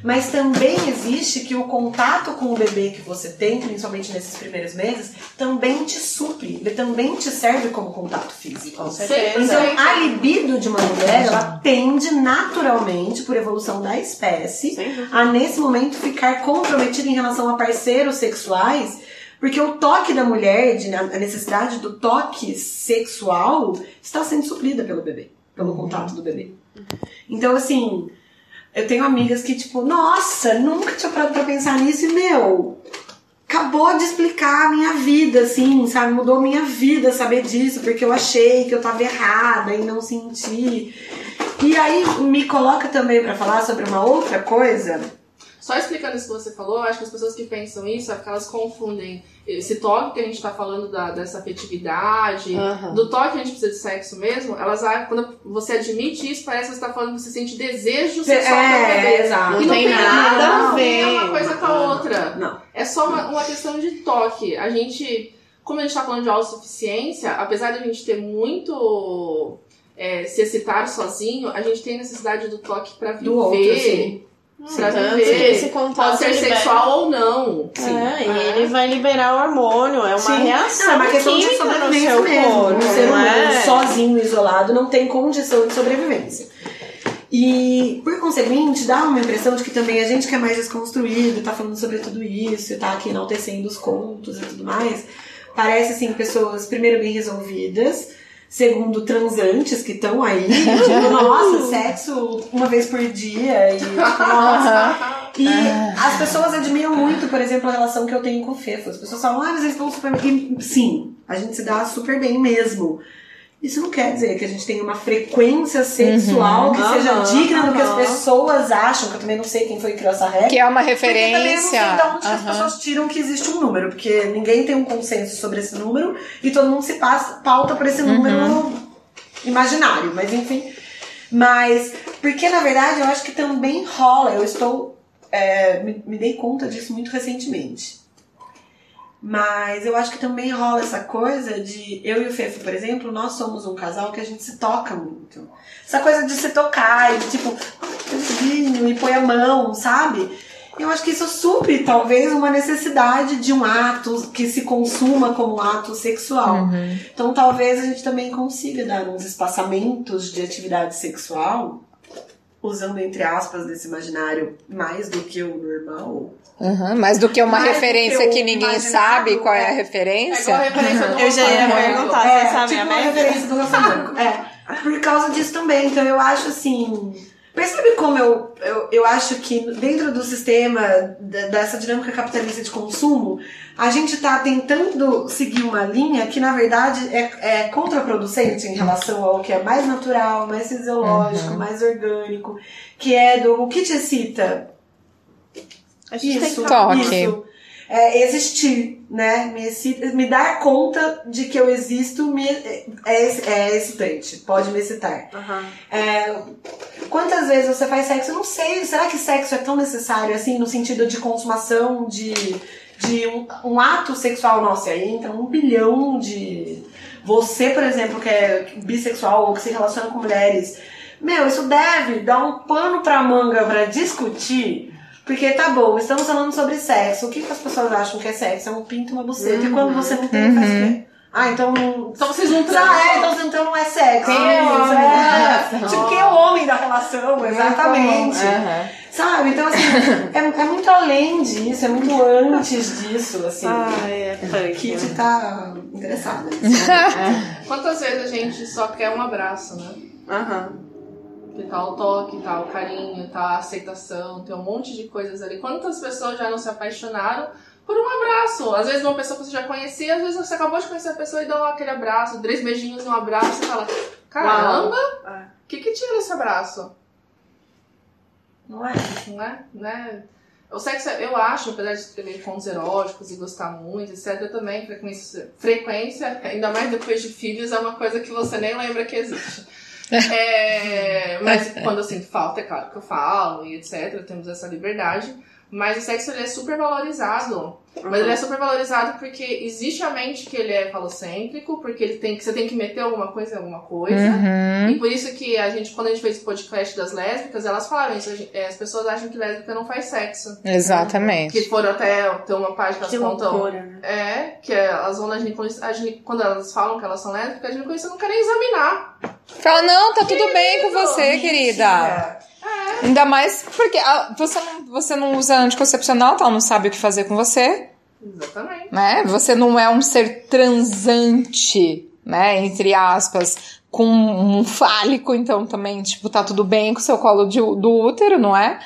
Mas também existe que o contato com o bebê que você tem, principalmente nesses primeiros meses, também te supre, ele também te serve como contato físico. Com certeza. Então, a libido de uma mulher, ela tende naturalmente, por evolução da espécie, a nesse momento ficar comprometida em relação a parceiros sexuais, porque o toque da mulher, de- a necessidade do toque sexual, está sendo suprida pelo bebê, pelo contato do bebê. Então, assim, eu tenho amigas que, tipo, nossa, nunca tinha parado pra pensar nisso e, meu, acabou de explicar a minha vida, assim, sabe? Mudou minha vida saber disso, porque eu achei que eu tava errada e não senti. E aí me coloca também pra falar sobre uma outra coisa. Só explicando isso que você falou, eu acho que as pessoas que pensam isso é porque elas confundem esse toque que a gente tá falando da, dessa afetividade, Aham. do toque que a gente precisa de sexo mesmo, elas ah, quando você admite isso, parece que você tá falando que você sente desejo sexual pelo bebê. É, exato. E Não tem nada a não, ver. É uma coisa com a outra. Não. É só uma, uma questão de toque. A gente, como a gente tá falando de autossuficiência, apesar de a gente ter muito é, se excitar sozinho, a gente tem necessidade do toque pra viver. Do outro, sim. Viver. que esse contato Pode ser libera- sexual ou não. É, e ele vai liberar o hormônio, é uma Sim. reação Não, é uma questão de sobrevivência seu mesmo. corpo, Um ser humano é? sozinho, isolado, não tem condição de sobrevivência. E, por conseguinte, dá uma impressão de que também a gente que é mais desconstruído, tá falando sobre tudo isso, tá aqui enaltecendo os contos e tudo mais, parece, assim, pessoas, primeiro, bem resolvidas, segundo, transantes que estão aí, tipo, nossa, <laughs> sexo uma vez por dia, e, tipo, <laughs> nossa, e as pessoas admiram muito, por exemplo, a relação que eu tenho com o Fefo. As pessoas falam, ah, mas eles estão super bem. E, sim, a gente se dá super bem mesmo. Isso não quer dizer que a gente tenha uma frequência sexual que seja Aham, digna do que as pessoas acham, que eu também não sei quem foi que criou essa regra. Que é uma Porque também eu não sei referência. de onde as pessoas tiram que existe um número, porque ninguém tem um consenso sobre esse número e todo mundo se passa, pauta por esse número imaginário, mas enfim. Mas, porque na verdade eu acho que também rola, eu estou. é, me, me dei conta disso muito recentemente. Mas eu acho que também rola essa coisa de. Eu e o Fefo, por exemplo, nós somos um casal que a gente se toca muito. Essa coisa de se tocar e de tipo, "Ai, vinho e põe a mão, sabe? Eu acho que isso supre talvez uma necessidade de um ato que se consuma como um ato sexual. Então talvez a gente também consiga dar uns espaçamentos de atividade sexual, usando entre aspas desse imaginário mais do que o normal. Uhum, mais do que uma Mais referência que que ninguém sabe qual é a é. É igual a referência. referência do Eu já ia perguntar. é, você sabe tipo a referência do Rafael. É, por causa disso também. Então eu acho assim. Percebe como eu, eu, eu acho que dentro do sistema dessa dinâmica capitalista de consumo, a gente tá tentando seguir uma linha que, na verdade, é, é contraproducente em relação ao que é mais natural, mais fisiológico, mais orgânico, que é do o que te excita? A gente tem que Isso, Toque. isso. É, existir, né? Me, excita- me dar conta de que eu existo me, é, é excitante, pode me excitar. Aham. É, quantas vezes você faz sexo? Eu não sei. Será que sexo é tão necessário assim, no sentido de consumação, de, de um, um ato sexual? Nossa, aí entra um bilhão de. Você, por exemplo, que é bissexual ou que se relaciona com mulheres. Meu, isso deve dar um pano pra manga pra discutir. Porque tá bom, estamos falando sobre sexo. O que, que as pessoas acham que é sexo? É um pinto e uma buceta. E quando você não tem, faz o quê? Ah, então. Então vocês não Ah, transam. é, então, então não é sexo. Sim, Isso, sim. é. Tipo, quem é o homem da relação, exatamente. Aham. Sabe? Então, assim, é, é muito além disso, é muito antes disso, assim. Ai, é que punk. Kit tá interessada nisso. <laughs> Quantas vezes a gente só quer um abraço, né? Aham. Que tá o toque, tá o carinho, tá a aceitação, tem um monte de coisas ali. Quantas pessoas já não se apaixonaram por um abraço? Às vezes uma pessoa que você já conhecia, às vezes você acabou de conhecer a pessoa e dá aquele abraço, três beijinhos e um abraço, você fala, caramba, É. o que que tinha nesse abraço? Não é? Não é? Né? O sexo, eu acho, apesar de escrever contos eróticos e gostar muito, etc., eu também, frequência, frequência, ainda mais depois de filhos, é uma coisa que você nem lembra que existe. É, <laughs> mas quando eu sinto falta, é claro que eu falo e etc., temos essa liberdade. Mas o sexo ele é super valorizado. Mas ele é super valorizado porque existe a mente que ele é falocêntrico, porque ele tem que você tem que meter alguma coisa em alguma coisa. Uhum. E por isso que a gente, quando a gente fez o podcast das lésbicas, elas falaram isso. gente- é, As pessoas acham que lésbica não faz sexo. Exatamente. Que foram até ter uma página que contam. loucura, né? É, que elas vão na ginecologista, quando elas falam que elas são lésbicas, a ginecologista não quer nem examinar. Fala, não, tá tudo bem com você, querida. Ainda mais porque ah, você, não, você não usa anticoncepcional, tá? Ela não sabe o que fazer com você, Exatamente. né? Você não é um ser transante, né? Entre aspas, com um fálico, então também, tipo, tá tudo bem com o seu colo de- do útero, não é?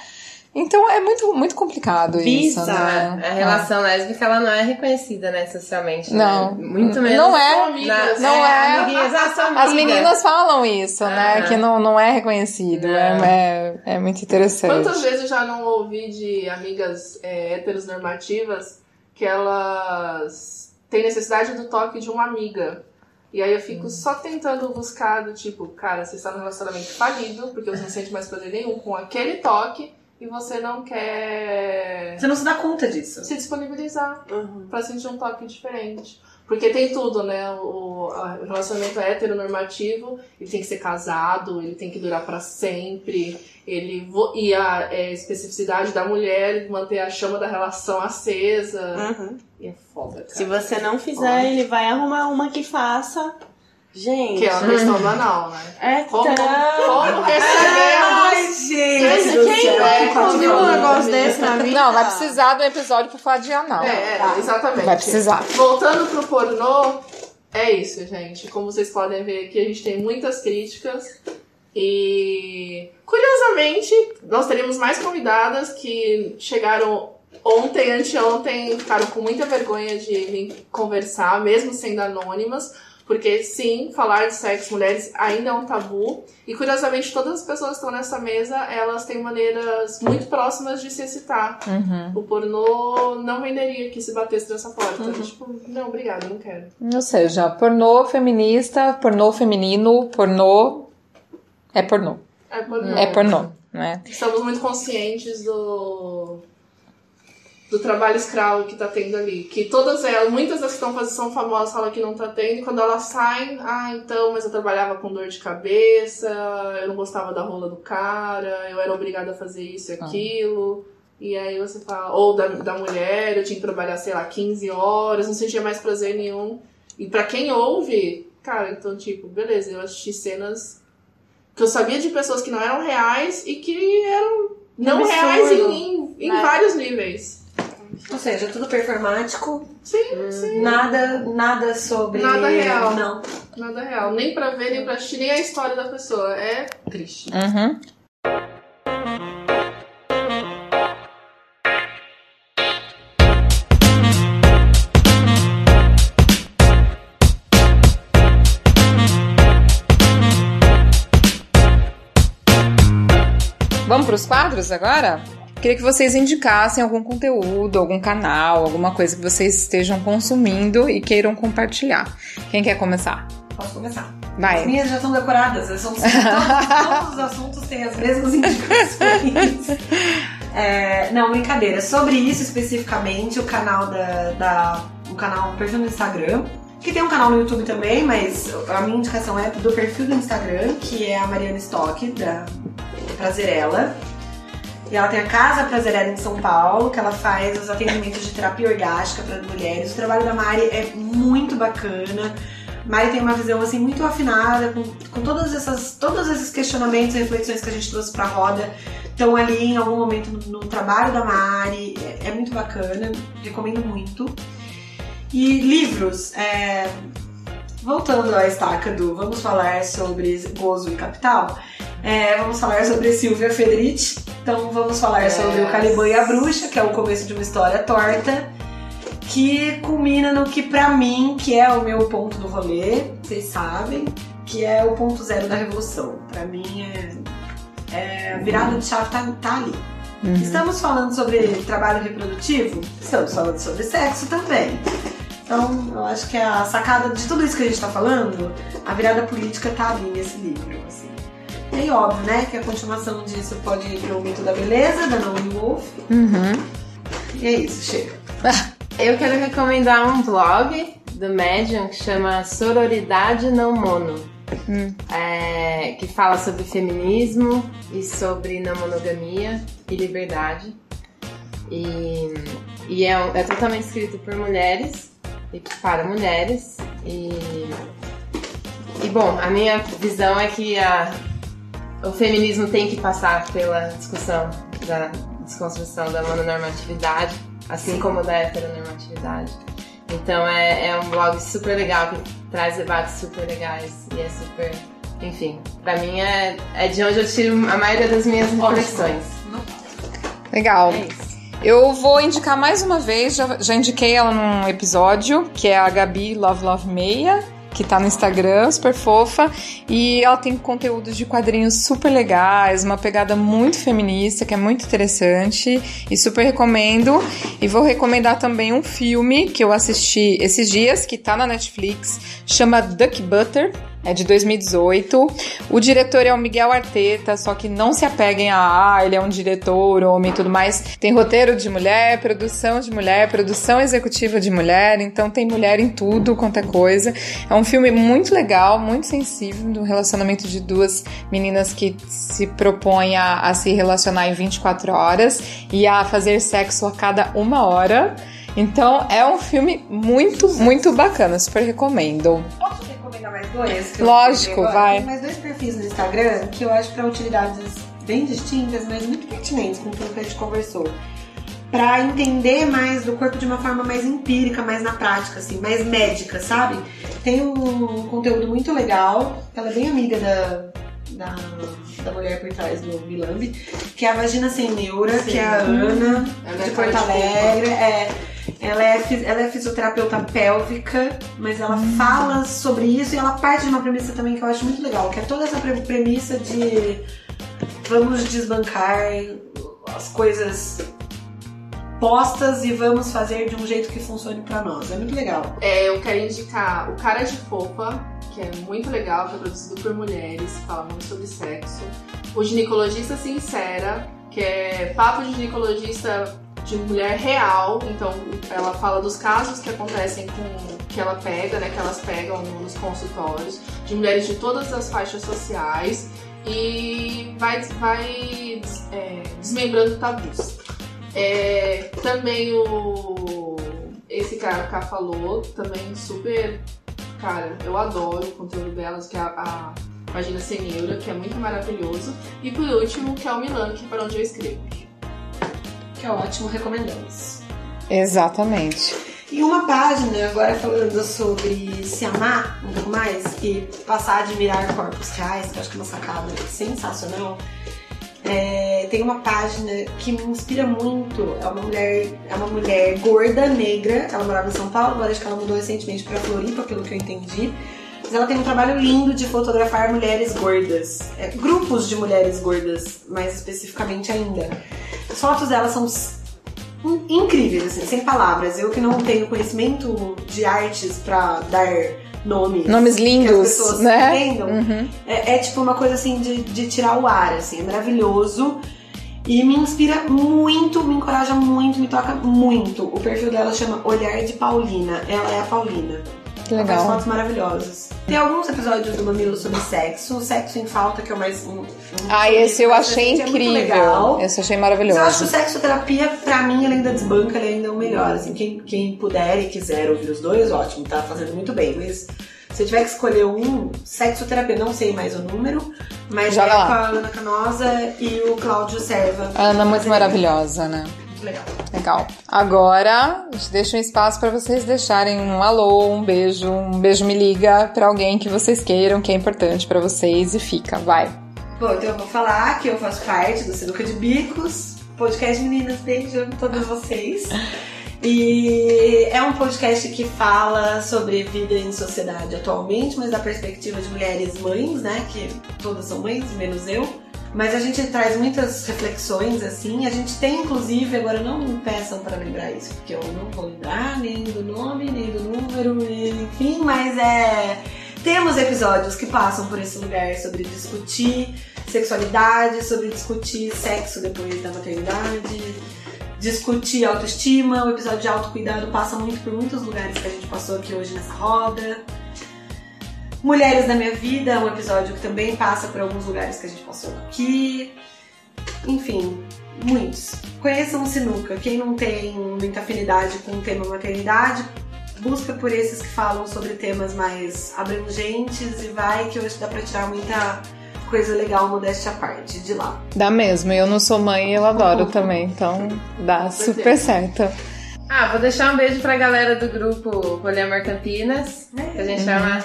Então é muito, muito complicado isso, Bizarro. né? A relação lésbica, ela não é reconhecida, né, socialmente. Não. Né? Muito menos. Não é. Amigas. Não é. Amiguinhas, ah, As meninas falam isso, né? Aham. Que não, não é reconhecido. Não. É, é, é muito interessante. Quantas vezes eu já não ouvi de amigas é, héteros normativas que elas têm necessidade do toque de uma amiga. E aí eu fico só tentando buscar do tipo, cara, você está num relacionamento falido, porque você não sente mais prazer nenhum com aquele toque e você não quer Você não se dá conta disso. se disponibilizar Uhum. pra sentir um toque diferente. Porque tem tudo, né? O, a- o relacionamento é heteronormativo, ele tem que ser casado, ele tem que durar pra sempre. Ele vo- e a é, especificidade da mulher manter a chama da relação acesa. Uhum. E é foda, cara. Se você não fizer, ele vai arrumar uma que faça. Gente. Que é a questão do anal, né? É Como, tão... como recebemos. Ai, gente! Quem céu, é, que nunca ouviu um coisa negócio desse na vida? Não, vai precisar do episódio pra falar de anal. É, é, exatamente. Vai precisar. Voltando pro pornô, é isso, gente. Como vocês podem ver aqui, a gente tem muitas críticas. E curiosamente, nós teríamos mais convidadas que chegaram ontem, anteontem, ficaram com muita vergonha de vir conversar, mesmo sendo anônimas. Porque sim, falar de sexo mulheres ainda é um tabu. E curiosamente, todas as pessoas que estão nessa mesa, elas têm maneiras muito próximas de se excitar. Uhum. O pornô não venderia que se batesse nessa porta. Tipo, não, obrigada, não quero. Ou seja, pornô feminista, pornô feminino, pornô é pornô. É pornô. É pornô, né? Estamos muito conscientes do do trabalho escravo que tá tendo ali. Que todas elas, muitas das que estão fazendo são famosas falam que não tá tendo, e quando elas saem, ah, então, mas eu trabalhava com dor de cabeça, eu não gostava da rola do cara, eu era obrigada a fazer isso e aquilo. E aí você fala, ou da, da mulher, eu tinha que trabalhar, sei lá, 15 horas, não sentia mais prazer nenhum. E pra quem ouve, cara, então, tipo, beleza, eu assisti cenas que eu sabia de pessoas que não eram reais e que eram não absurdo. reais em, em, em É. vários níveis. Ou seja, tudo performático, Sim, sim. nada, nada sobre. Nada real. Não. Nada real. Nem pra ver, nem pra assistir, nem a história da pessoa. É triste. Uhum. Vamos para os quadros agora? Queria que vocês indicassem algum conteúdo, algum canal, alguma coisa que vocês estejam consumindo e queiram compartilhar. Quem quer começar? Posso começar? As Vai. minhas já estão decoradas. São todos, todos os assuntos têm as mesmas indicações. <laughs> É, não, brincadeira. Sobre isso especificamente, o canal da, da. O canal, o perfil no Instagram. Que tem um canal no YouTube também, mas a minha indicação é do perfil do Instagram, que é a Mariana Stock, da Prazerela. E ela tem a Casa Prazerela em São Paulo, que ela faz os atendimentos de terapia orgástica para mulheres. O trabalho da Mari é muito bacana. Mari tem uma visão assim muito afinada com, com todas essas, todos esses questionamentos e reflexões que a gente trouxe pra roda estão ali em algum momento no, no trabalho da Mari. É, é muito bacana, recomendo muito. E livros, é, voltando à estaca do vamos falar sobre gozo e capital, é, vamos falar sobre Silvia Federici. Então vamos falar sobre o Caliban e a Bruxa, que é o começo de uma história torta que culmina no que pra mim, que é o meu ponto do rolê, vocês sabem, que é o ponto zero da revolução. Pra mim é, é a virada de chave tá, tá ali. Estamos falando sobre trabalho reprodutivo? Estamos falando sobre sexo também. Então, eu acho que a sacada de tudo isso que a gente tá falando, a virada política tá ali nesse livro, assim. E óbvio, né, que a continuação disso pode ir pro Mito da Beleza, da Naomi Wolf. Uhum. E é isso, chega. <laughs> Eu quero recomendar um blog do Medium que chama Sororidade Não Mono. Hum. É, que fala sobre feminismo e sobre não monogamia e liberdade. E, e é, é totalmente escrito por mulheres e para mulheres. E, e bom, a minha visão é que a, o feminismo tem que passar pela discussão da desconstrução da mononormatividade, assim como da heteronormatividade. Então é, é um blog super legal que traz debates super legais e é super. Enfim, pra mim é, é de onde eu tiro a maioria das minhas reflexões. Legal. É. Eu vou indicar mais uma vez, já, já indiquei ela num episódio, que é a Gabi Love Love Meia, que tá no Instagram, super fofa, e ela tem conteúdos de quadrinhos super legais, uma pegada muito feminista, que é muito interessante, e super recomendo. E vou recomendar também um filme que eu assisti esses dias, que tá na Netflix, chama Duck Butter, é de 2018. O diretor é o Miguel Arteta, só que não se apeguem a ah, ele é um diretor, homem e tudo mais. Tem roteiro de mulher, produção de mulher, produção executiva de mulher, então tem mulher em tudo quanto é coisa. É um filme muito legal, muito sensível do relacionamento de duas meninas que se propõem a, a se relacionar em 24 horas e a fazer sexo a cada uma hora. Então é um filme muito, muito bacana, super recomendo. Posso recomendar mais dois? Lógico, vai. Tem mais dois perfis no Instagram que eu acho para utilidades bem distintas, mas muito pertinentes com tudo que a gente conversou. Pra entender mais do corpo de uma forma mais empírica, mais na prática, assim, mais médica, sabe? Tem um conteúdo muito legal, ela é bem amiga da, da, da mulher por trás do Bilambi, que é a Vagina Sem Neura, que é a Ana, é de cara Porto Alegre. É, ela, é, ela é fisioterapeuta pélvica, mas ela fala sobre isso e ela parte de uma premissa também que eu acho muito legal, que é toda essa pre- premissa de vamos desbancar as coisas postas e vamos fazer de um jeito que funcione pra nós. É muito legal. É, eu quero indicar o Cara de Fofa, que é muito legal, que é produzido por mulheres, fala muito sobre sexo. O Ginecologista Sincera, que é papo de ginecologista de mulher real, então ela fala dos casos que acontecem com que ela pega, né, que elas pegam nos consultórios, de mulheres de todas as faixas sociais e vai, vai é, desmembrando tabus. É, também o esse cara que falou, também super. Cara, eu adoro o conteúdo delas, que é a, a Imagina Sem Neura, que é muito maravilhoso. E por último, que é o Milan, que é para onde eu escrevo. Que é ótimo, recomendamos. Exatamente. E uma página, agora falando sobre se amar um pouco mais e passar a admirar corpos reais, que eu acho que é uma sacada sensacional. É, tem uma página que me inspira muito. É uma mulher, é uma mulher gorda, negra. Ela morava em São Paulo, agora acho que ela mudou recentemente pra Floripa, pelo que eu entendi. Mas ela tem um trabalho lindo de fotografar mulheres gordas. É, grupos de mulheres gordas, mais especificamente ainda. As fotos dela são in- incríveis, assim, sem palavras. Eu que não tenho conhecimento de artes pra dar nomes. Nomes que as lindos, pessoas né? entendam. Uhum. É, é tipo uma coisa assim de, de tirar o ar, assim, é maravilhoso. E me inspira muito, me encoraja muito, me toca muito. O perfil dela chama Olhar de Paulina. Ela é a Paulina. Que Ela faz legal. fotos maravilhosas. Tem alguns episódios do Mamilo sobre sexo. O Sexo em Falta, que é o mais... Um, um Ah, sobre esse eu achei é incrível. legal. Esse eu achei Mas eu acho que o maravilhoso. sexoterapia, pra mim, ele ainda desbanca, ele ainda é o melhor. Assim, quem, quem puder e quiser ouvir os dois, ótimo, tá fazendo muito bem. Mas se eu tiver que escolher um, sexoterapia, não sei mais o número, mas Joga é lá. com a Ana Canosa e o Cláudio Serva. Ana é muito maravilhosa, né? Legal. Legal. Agora, deixa um espaço para vocês deixarem um alô, um beijo, um beijo me liga pra alguém que vocês queiram, que é importante pra vocês e fica, vai. Bom, então eu vou falar que eu faço parte do Sinuca de Bicos, podcast Meninas, beijo a todas vocês. E é um podcast que fala sobre vida em sociedade atualmente, mas da perspectiva de mulheres mães, né? Que todas são mães, menos eu. Mas a gente traz muitas reflexões, assim. A gente tem, inclusive, agora não me peçam para lembrar isso, porque eu não vou lembrar nem do nome, nem do número, enfim, mas é. Temos episódios que passam por esse lugar sobre discutir sexualidade, sobre discutir sexo depois da maternidade, discutir autoestima. O episódio de autocuidado passa muito por muitos lugares que a gente passou aqui hoje nessa roda. Mulheres na Minha Vida é um episódio que também passa por alguns lugares que a gente passou aqui. Enfim, muitos. Conheçam o Sinuca. Quem não tem muita afinidade com o tema maternidade, busca por esses que falam sobre temas mais abrangentes e vai que hoje dá pra tirar muita coisa legal, modéstia à parte, de lá. Dá mesmo, eu não sou mãe e eu adoro <laughs> também, então dá super certo. Ah, vou deixar um beijo pra galera do grupo Poliamor Campinas, que a gente chama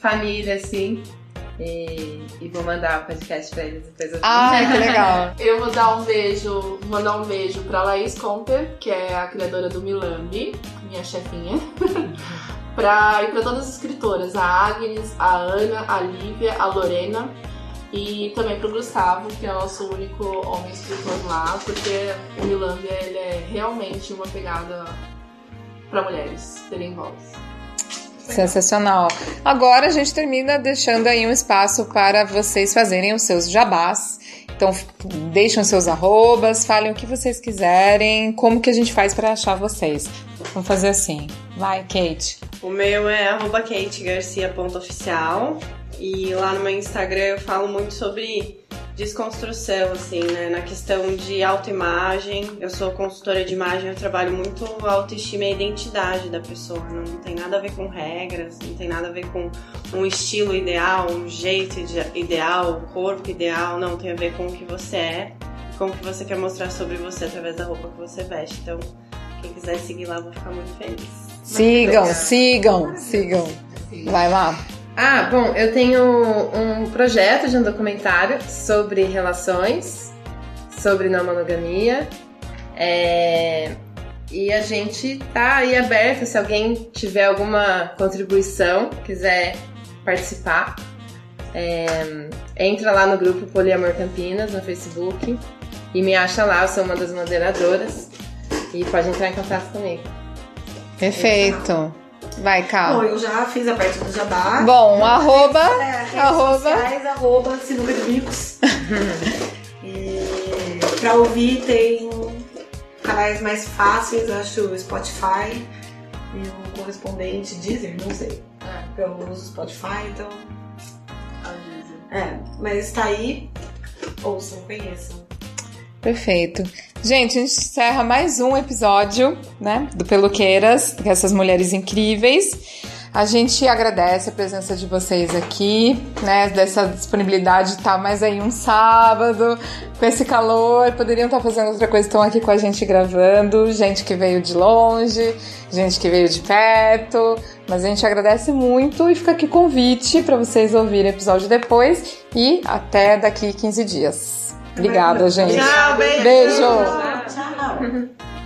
família, assim. E, e, vou mandar o podcast pra eles depois. Ah, que legal! <laughs> eu vou dar um beijo, mandar um beijo pra Laís Comper, que é a criadora do Milambi, minha chefinha. <laughs> pra, e pra todas as escritoras, a Agnes, a Ana, a Lívia, a Lorena. E também pro Gustavo, que é o nosso único homem escritor lá, porque o Milambia ele é realmente uma pegada para mulheres terem voz. Sensacional. Agora a gente termina deixando aí um espaço para vocês fazerem os seus jabás. Então, deixem os seus arrobas, falem o que vocês quiserem, como que a gente faz para achar vocês. Vamos fazer assim. Vai, Kate. O meu é arroba kategarcia.oficial e lá no meu Instagram eu falo muito sobre desconstrução, assim, né? Na questão de autoimagem. Eu sou consultora de imagem, eu trabalho muito autoestima e identidade da pessoa. Não tem nada a ver com regras, não tem nada a ver com um estilo ideal, um jeito ideal, um corpo ideal. Não, tem a ver com o que você é, com o que você quer mostrar sobre você através da roupa que você veste. Então, quem quiser seguir lá, vou ficar muito feliz. Sigam, sigam, sigam. Vai lá. Ah, bom, eu tenho um projeto de um documentário sobre relações, sobre não monogamia. É, e a gente tá aí aberto, se alguém tiver alguma contribuição, quiser participar, é, entra lá no grupo Poliamor Campinas no Facebook e me acha lá, eu sou uma das moderadoras e pode entrar em contato comigo. Perfeito. Vai, Cal. Bom, eu já fiz a parte do jabá. Bom, arroba. É, arroba. Sociais, arroba sinuca de bicos. <laughs> e pra ouvir tem canais mais fáceis, acho o Spotify e o correspondente Deezer, não sei. É. Eu uso Spotify, então. É, mas tá aí. Ouçam, conheçam. Perfeito. Gente, a gente encerra mais um episódio, né, do Peluqueiras, com essas mulheres incríveis. A gente agradece a presença de vocês aqui, né, dessa disponibilidade de estar mais aí um sábado, com esse calor, poderiam estar fazendo outra coisa, estão aqui com a gente gravando, gente que veio de longe, gente que veio de perto, mas a gente agradece muito e fica aqui convite para vocês ouvirem o episódio depois e até daqui 15 dias. Obrigada, gente. Tchau, beijo. Beijo. Tchau.